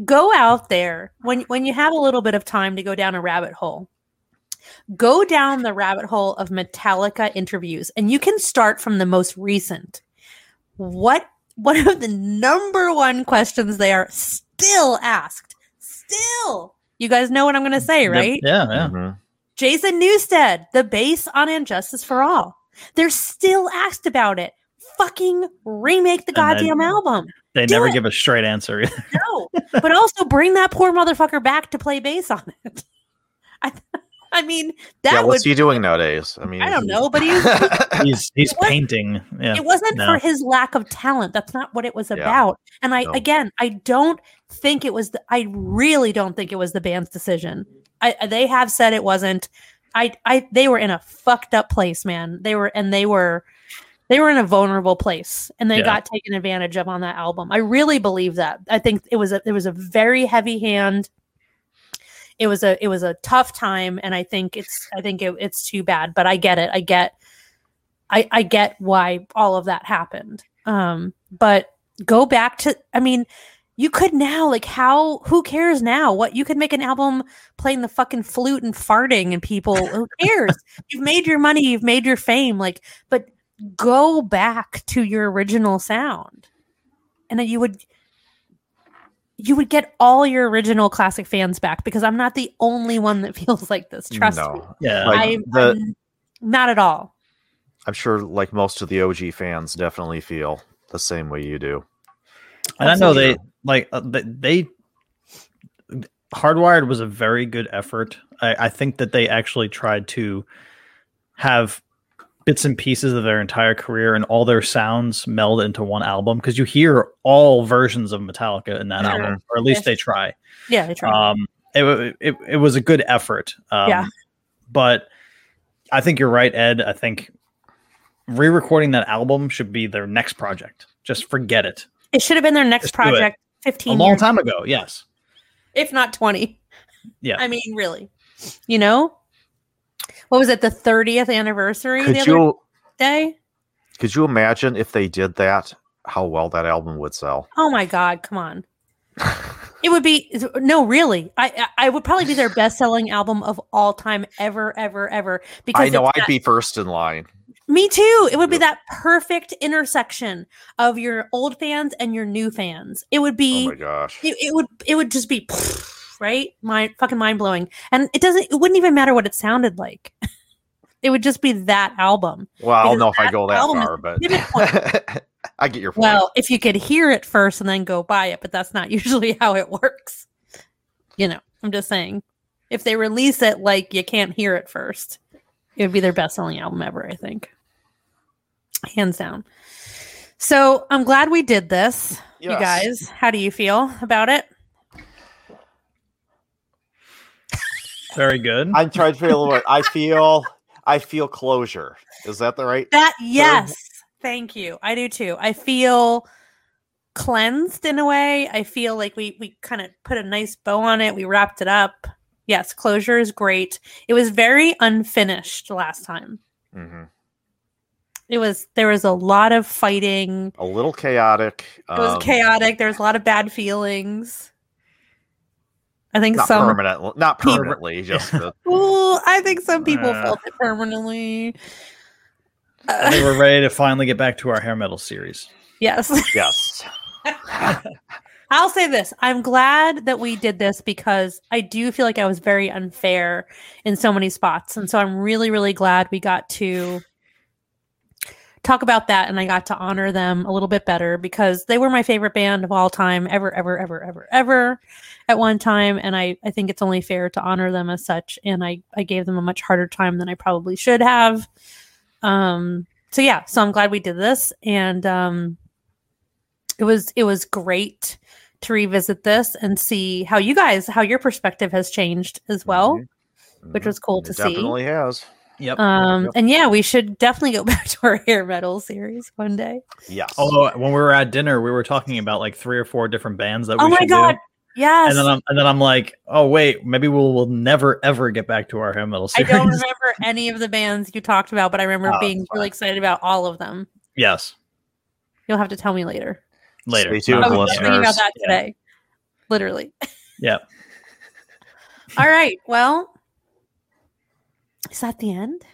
go out there when when you have a little bit of time to go down a rabbit hole. Go down the rabbit hole of Metallica interviews, and you can start from the most recent. What one of the number one questions they are still asked? Still, you guys know what I'm going to say, right? Yeah, yeah. Mhm. Jason Newsted, the bass on And Justice for All. They're still asked about it. Fucking remake the And then- goddamn album. They Do never it. give a straight answer either. No, but also bring that poor motherfucker back to play bass on it. *laughs* I, I mean, that yeah, would. what's he doing nowadays? I mean, I don't know, but he, *laughs* He's he's was- painting. Yeah. it wasn't no. for his lack of talent. That's not what it was Yeah. about. And I, No. again, I don't think it was. The, I really don't think it was the band's decision. I, they have said it wasn't. I, I, they were in a fucked up place, man. They were, and they were, they were in a vulnerable place, and they Yeah. got taken advantage of on that album. I really believe that. I think it was a, it was a very heavy hand. It was a, it was a tough time, and I think it's, I think it, it's too bad. But I get it. I get, I, I get why all of that happened. Um, but go back to, I mean, you could now, like, how, who cares now? What you could make an album playing the fucking flute and farting, and people, who *laughs* cares? you've made your money, you've made your fame, like, but go back to your original sound and then you would you would get all your original classic fans back because I'm not the only one that *laughs* feels like this. Trust me. Yeah. Like, I, the- I'm not at all. I'm sure like most of the OG fans definitely feel the same way you do. and I know they Absolutely. like uh, they, they Hardwired was a very good effort. I, I think that they actually tried to have bits and pieces of their entire career and all their sounds meld into one album because you hear all versions of Metallica in that Sure. album, or at least Yes. they try. Yeah, they try. Um, it, it it was a good effort. Um, Yeah. but I think you're right, Ed. I think re-recording that album should be their next project. Just forget it. it should have been their next just project A 15 long years, time ago, yes. if not 20. Yeah. I mean, really. You know? What was it? The 30th anniversary the Could other you day? could you imagine if they did that? How well that album would sell. Oh my god, come on. It would be no, really. I I would probably be their *laughs* best selling album of all time, ever, ever, ever. Because i know i'd that- be first in line. me too. It would be that perfect intersection of your old fans and your new fans. It would be Oh my gosh. it, it would it would just be right? Mind fucking mind blowing and it doesn't it wouldn't even matter what it sounded like. *laughs* It would just be that album. Well, I don't know if I go that album far, but. *laughs* I get your point. well if you could hear it first and then go buy it but that's not *laughs* usually how it works. You know i'm just saying if they release it like you can't hear it first. It would be their best selling album ever i think. Hands down. So i'm glad we did this you guys. How do you feel about it Very good. I'm trying to feel what I feel. I feel closure. Is that the right? That yes, thank you. I do too. I feel cleansed in a way. I feel like we we kind of put a nice bow on it. We wrapped it up. Yes, closure is great. It was very unfinished last time. Mm-hmm. It was there was a lot of fighting. A little chaotic. It was um, chaotic. There was a lot of bad feelings. I think Not some. permanent. Not people- permanently. *laughs* Just the, Ooh, I think some people Uh. felt it permanently. I think we're ready to finally get back to our hair metal series. yes. yes. *laughs* I'll say this. I'm glad that we did this because I do feel like I was very unfair in so many spots. And so I'm really, really glad we got to talk about that and I got to honor them a little bit better because they were my favorite band of all time, ever, ever, ever, ever, ever at one time. And I, I think it's only fair to honor them as such. And I, I gave them a much harder time than I probably should have. Um, so yeah, so I'm glad we did this. And um it was it was great to revisit this and see how you guys how your perspective has changed as well which was cool It to see. Definitely has. Yep. um Yep. and yeah we should definitely go *laughs* back to our hair metal series one day Yeah. Although when we were at dinner, we were talking about like three or four different bands that we oh my should god do. yes And then I'm and then I'm like, oh wait, maybe we'll we'll never ever get back to our hair metal series. i don't remember *laughs* any of the bands you talked about but i remember Oh, being really excited about all of them yes, you'll have to tell me later later. Stay tuned, i was thinking about listeners. that Yeah. today literally Yeah. *laughs* all right well is that the end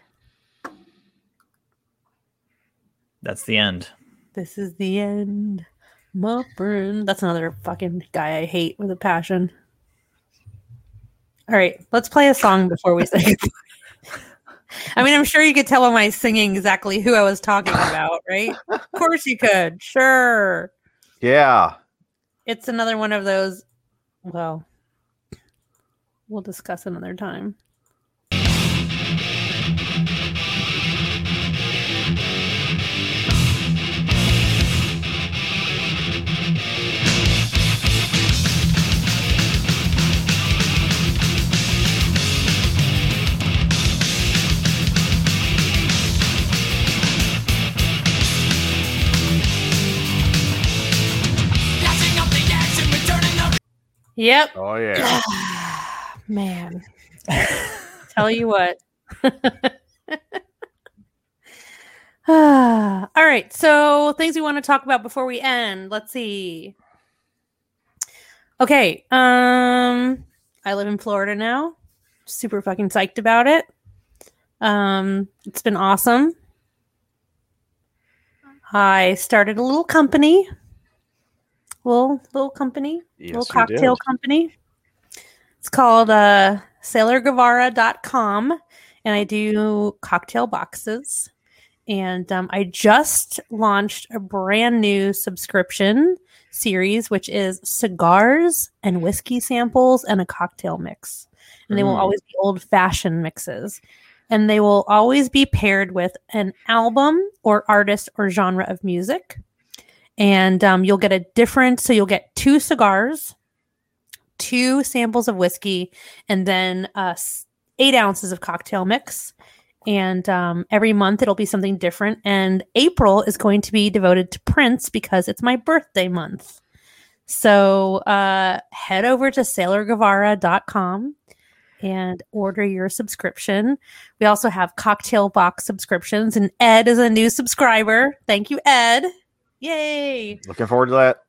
That's the end. This is the end. My friend. That's another fucking guy I hate with a passion. All right, let's play a song before we say. *laughs* I mean, I'm sure you could tell by my singing exactly who I was talking about, right? Of course you could. Sure. Yeah. It's another one of those. Well, we'll discuss another time. Yep. Oh yeah. *sighs* Man. Tell you what. *sighs* All right. So, things we want to talk about before we end. Let's see. Okay. Um I live in Florida now. Super fucking psyched about it. Um it's been awesome. I started a little company, little little company, Yes, little cocktail company. It's called uh, SailorGuevara.com, and I do cocktail boxes. And um, I just launched a brand new subscription series, which is cigars and whiskey samples and a cocktail mix. And they will Mm. always be old fashioned mixes. And they will always be paired with an album or artist or genre of music. And um, you'll get a different, so you'll get two cigars, two samples of whiskey, and then uh, eight ounces of cocktail mix. And um, every month it'll be something different. And April is going to be devoted to Prince because it's my birthday month. So uh, head over to sailorguevara.com and order your subscription. We also have cocktail box subscriptions, and Ed is a new subscriber. Thank you, Ed. Yay. Looking forward to that.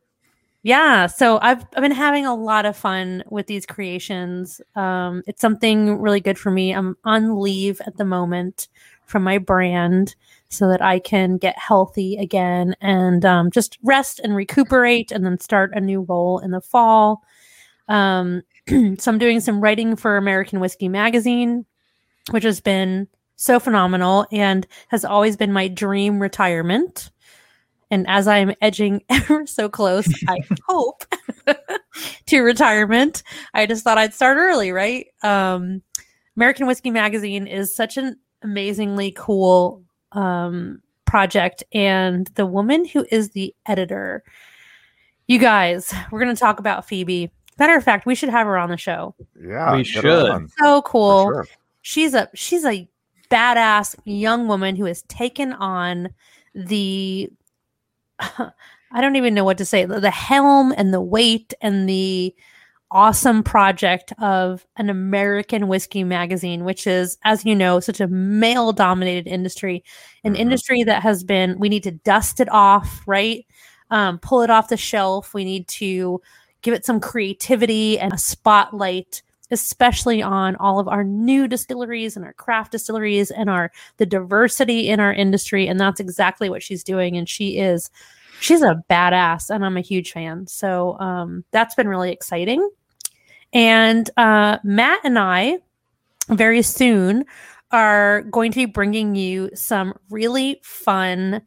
Yeah, so I've I've been having a lot of fun with these creations. Um, it's something really good for me. I'm on leave at the moment from my brand, so that I can get healthy again and um, just rest and recuperate, and then start a new role in the fall. Um, *clears throat* so I'm doing some writing for American Whiskey Magazine, which has been so phenomenal and has always been my dream retirement. And as I'm edging *laughs* ever so close, I *laughs* hope *laughs* to retirement, I just thought I'd start early, right? Um, American Whiskey Magazine is such an amazingly cool um, project. And the woman who is the editor, you guys, we're going to talk about Phoebe. Matter of fact, we should have her on the show. Yeah, We should. So cool sure. she's a she's a badass young woman who has taken on the I don't even know what to say. The, helm and the weight and the awesome project of an American whiskey magazine which is as you know such a male dominated industry an Mhm. industry that has been we need to dust it off right? Um, pull it off the shelf. We need to give it some creativity and a spotlight especially on all of our new distilleries and our craft distilleries and our the diversity in our industry. And that's exactly what she's doing. And she is she's a badass and i'm a huge fan. So um, that's been really exciting. And uh, matt and i very soon are going to be bringing you some really fun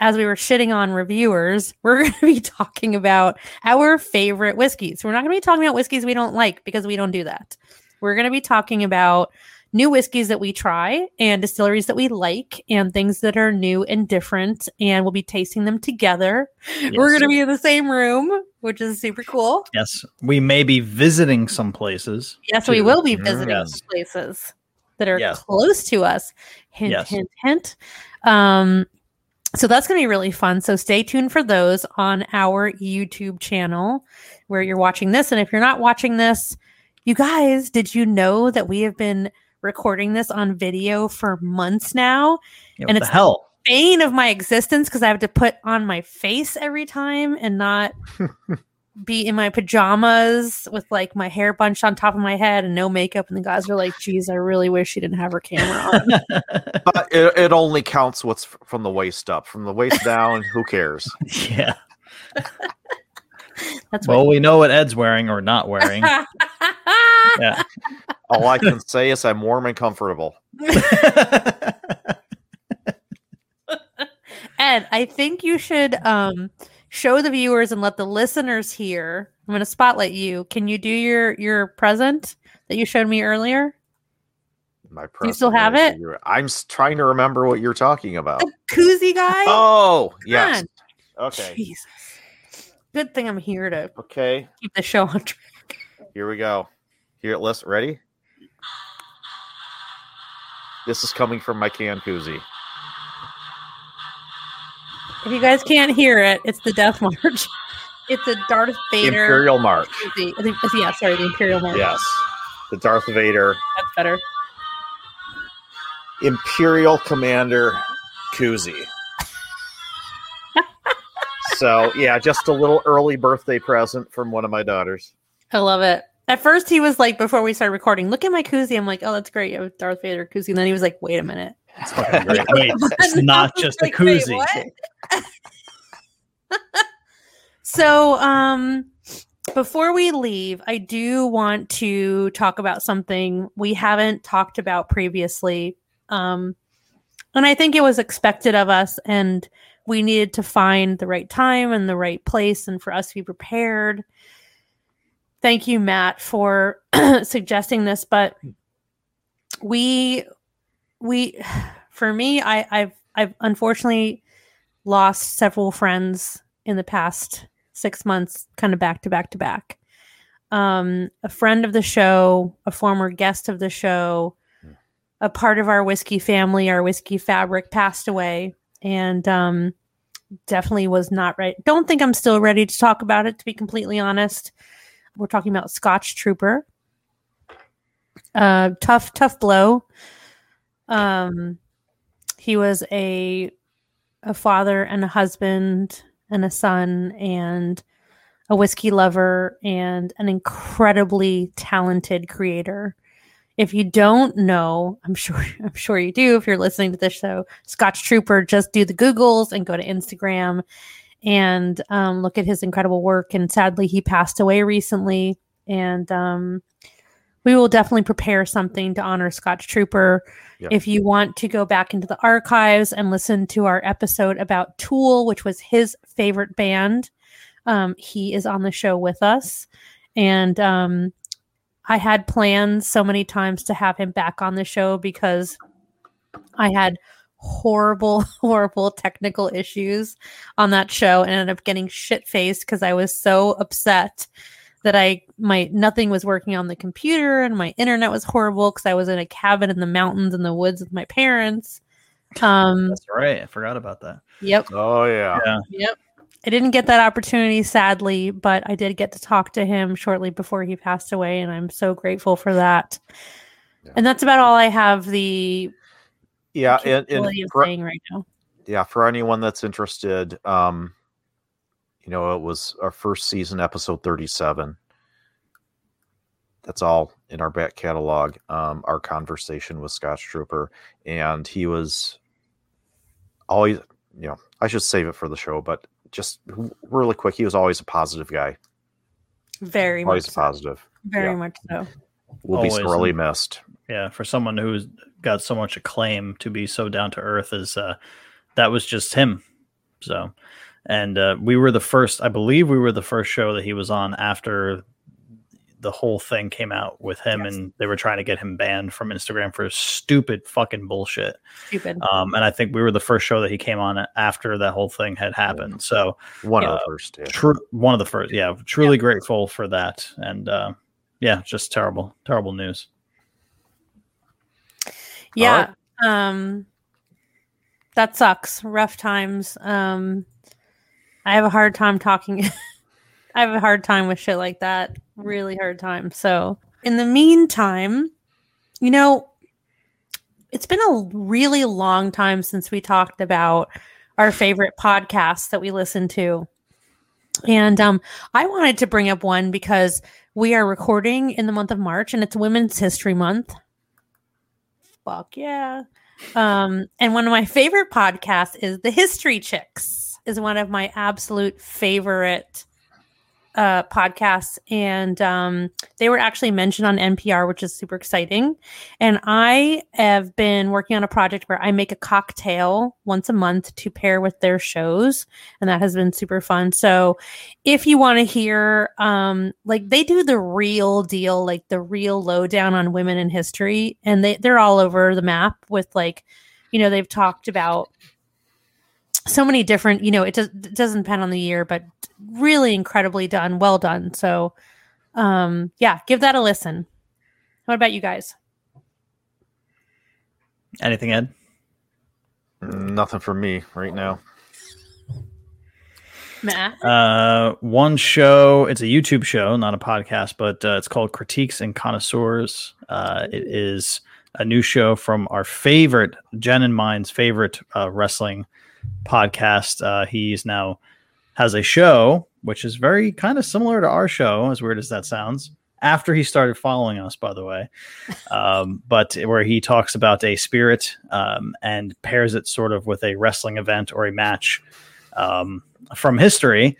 as we were shitting on reviewers, we're *laughs* going to be talking about our favorite whiskeys. We're not going to be talking about whiskeys we don't like because we don't do that. We're going to be talking about new whiskeys that we try and distilleries that we like and things that are new and different. And we'll be tasting them together. We're going to be in the same room, which is super cool. Yes, we may be visiting some places. Yes, we will be visiting Yes. places that are Yes. close to us. Hint, Yes. hint, hint. Um, so that's going to be really fun. So stay tuned for those on our YouTube channel where you're watching this. And if you're not watching this, you guys, did you know that we have been recording this on video for months now? Yeah, And what the it's- hell? Bane of my existence because I have to put on my face every time and not *laughs* be in my pajamas with like my hair bunched on top of my head and no makeup. And the guys are like, geez, I really wish she didn't have her camera on. *laughs* But it, it only counts what's from the waist up. From the waist down, *laughs* who cares? yeah. *laughs* That's Well, what. we know what Ed's wearing or not wearing. yeah. All I can say is I'm warm and comfortable. Ed, I think you should um, show the viewers and let the listeners hear. I'm going to spotlight you. Can you do your your present that you showed me earlier? My You still have it? I'm trying to remember what you're talking about. The koozie guy. Oh, yes. Okay. Jesus. Good thing I'm here to Okay. keep the show on track. Here we go. Here, listen. Ready? This is coming from my can koozie. If you guys can't hear it, it's the Death March. *laughs* It's a Darth Vader. Imperial March. koozie. Yeah, sorry, the Imperial March. Yes. The Darth Vader That's better. Imperial Commander koozie. *laughs* so, yeah, just a little early birthday present from one of my daughters. I love it. At first, he was like, before we started recording, look at my koozie. I'm like, oh, that's great. You have Darth Vader koozie. And then he was like, wait a minute. It's fucking great. Wait, it's *laughs* not just a Like, wait, koozie. what? *laughs* so, um, before we leave, I do want to talk about something we haven't talked about previously. Um, and I think it was expected of us, and we needed to find the right time and the right place, and for us to be prepared. Thank you, Matt, for *clears throat* suggesting this. But we, we, for me, I, I've, I've unfortunately lost several friends in the past six months, kind of back to back to back. Um, a friend of the show, a former guest of the show, a part of our whiskey family, our whiskey fabric passed away, and um, definitely was not right. Don't think I'm still ready to talk about it, to be completely honest. We're talking about Scotch Trooper. Uh, tough, tough blow. Um, he was a a father and a husband and a son and a whiskey lover and an incredibly talented creator. If you don't know, I'm sure *laughs* I'm sure you do if you're listening to this show, Scotch Trooper, just do the Googles and go to Instagram and um, look at his incredible work. And sadly, he passed away recently. And um, we will definitely prepare something to honor Scotch Trooper. Yeah. If you want to go back into the archives and listen to our episode about Tool, which was his favorite band, um, he is on the show with us. And um, I had plans so many times to have him back on the show because I had horrible, *laughs* horrible technical issues on that show and ended up getting shit faced because I was so upset that I my nothing was working on the computer and my internet was horrible because I was in a cabin in the mountains in the woods with my parents. Um, That's right. I forgot about that. yep, Oh yeah. Yeah. yep. I didn't get that opportunity, sadly, but I did get to talk to him shortly before he passed away, and I'm so grateful for that. Yeah. And that's about all I have the Yeah, and, and of for, saying right now. yeah, for anyone that's interested, um, you know, it was our first season, episode 37. That's all in our back catalog. Um, our conversation with Scotch Trooper, and he was always, you know, I should save it for the show, but just really quick, he was always a positive guy. Very much, Always so. positive. very yeah. much so. Will Always. be sorely missed. Yeah, for someone who's got so much acclaim to be so down to earth is uh that was just him. So and uh we were the first I believe we were the first show that he was on after the whole thing came out with him Yes. and they were trying to get him banned from Instagram for stupid fucking bullshit. Stupid. Um and I think we were the first show that he came on after that whole thing had happened. So One Yeah. of the first. Yeah. true one of the first yeah, truly grateful for that. And uh yeah, just terrible, terrible news. yeah. Um that sucks. Rough times. Um I have a hard time talking *laughs* I have a hard time with shit like that. Really hard time. So in the meantime, you know, it's been a really long time since we talked about our favorite podcasts that we listen to. And um, I wanted to bring up one because we are recording in the month of March and it's Women's History Month. Fuck yeah. Um, and one of my favorite podcasts is The History Chicks, is one of my absolute favorite uh podcasts. And um they were actually mentioned on NPR which is super exciting. And I have been working on a project where I make a cocktail once a month to pair with their shows. And that has been super fun. So if you want to hear um like they do the real deal like the real lowdown on women in history. And they they're all over the map with like you know they've talked about so many different you know it, does, it doesn't depend on the year but really incredibly done well done so um yeah give that a listen what about you guys Anything Ed? Nothing for me right now. matt Uh, one show. It's a YouTube show, not a podcast, but uh, it's called Critiques and Connoisseurs. Uh, it is a new show from our favorite Jen and mine's favorite uh, wrestling podcast. Uh, he's now has a show which is very kind of similar to our show, as weird as that sounds. after he started following us, by the way. *laughs* Um, but where he talks about a spirit um, and pairs it sort of with a wrestling event or a match um, from history.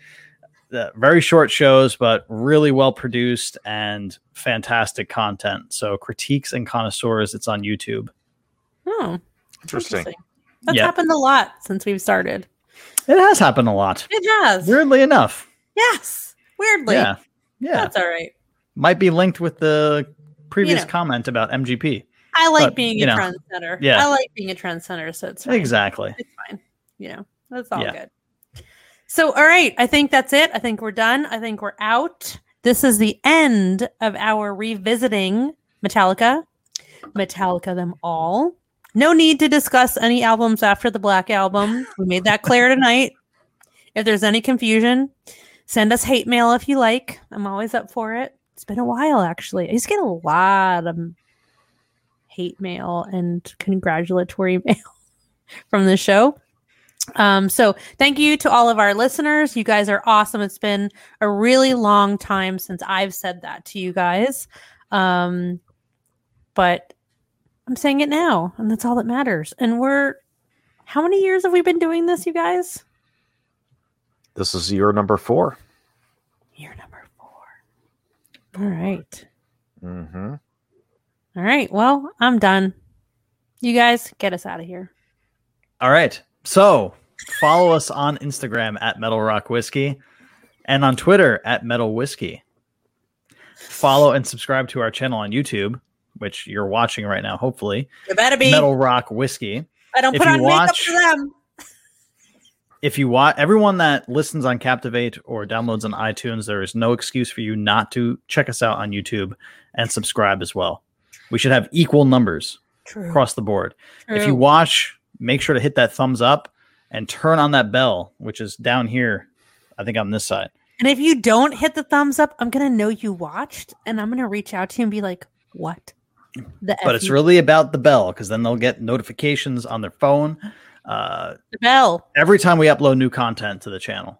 Uh, very short shows, but really well produced and fantastic content. So, critiques and connoisseurs, it's on YouTube. Oh, Interesting. That's Yeah. happened a lot since we've started. It has happened a lot, It has. weirdly enough. yes. Weirdly. Yeah, yeah, That's all right. might be linked with the previous know. comment about MGP. I like But, being a know, trendsetter. yeah. I like being a trendsetter, so it's fine. Exactly. It's fine. You know, that's all Yeah. good. So, all right. I think that's it. I think we're done. I think we're out. This is the end of our revisiting Metallica. Metallica them all. No need to discuss any albums after the Black Album. We made that clear tonight. If there's any confusion, send us hate mail if you like. I'm always up for it. It's been a while, actually. I to get a lot of hate mail and congratulatory *laughs* mail from the show. Um, so thank you to all of our listeners. You guys are awesome. It's been a really long time since I've said that to you guys. Um, but I'm saying it now, and that's all that matters. And we're how many years have we been doing this, you guys? This is year number four. Year number four. All right. Mm-hmm. All right. Well, I'm done. You guys get us out of here. All right. So follow us on Instagram at Metal Rock Whiskey and on Twitter at Metal Whiskey. Follow and subscribe to our channel on YouTube, which you're watching right now, hopefully. You better be. Metal Rock Whiskey. I don't if put on makeup watch- for them. If you watch everyone that listens on Captivate or downloads on iTunes, there is no excuse for you not to check us out on YouTube and subscribe as well. We should have equal numbers True. across the board. If you watch, make sure to hit that thumbs up and turn on that bell, which is down here. I think on this side. And if you don't hit the thumbs up, I'm gonna know you watched, and I'm gonna reach out to you and be like, "What?" The But F it's really about the bell because then they'll get notifications on their phone uh, the bell. every time we upload new content to the channel.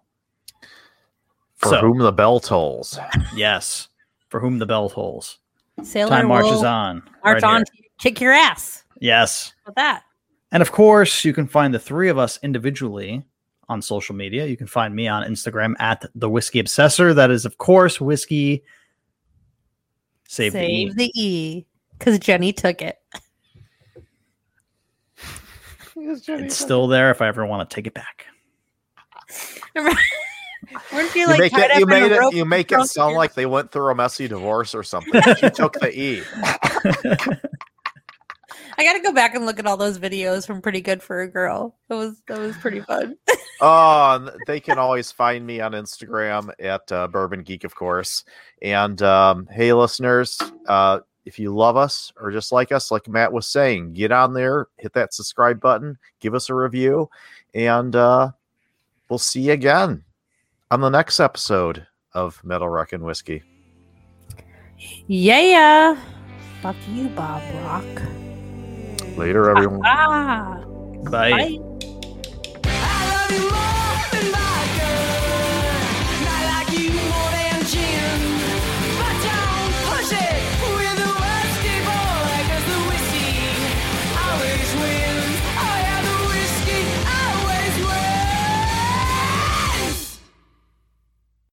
For So- whom the bell tolls. Yes, for whom the bell tolls. Sailor Time marches will on. March right on. here. to Kick your ass Yes. with that. And of course, you can find the three of us individually on social media. You can find me on Instagram at the Whiskey Obsessor. That is, of course, whiskey. Save, the E. Save the E, because Jenny took it. It's still there if I ever want to take it back. *laughs* Weren't you You like make tied it. up You in a made it. rope You make it sound like they went through a messy divorce or something. She *laughs* took the E. *laughs* I got to go back and look at all those videos from Pretty Good for a Girl. That was that was pretty fun. Oh, they can always find me on Instagram at uh, Bourbon Geek, of course. And um, hey, listeners, uh, if you love us or just like us, like Matt was saying, get on there, hit that subscribe button, give us a review, and uh, we'll see you again on the next episode of Metal Rock and Whiskey. yeah. Fuck you, Bob Rock. Later, everyone. Ah. Bye. Bye.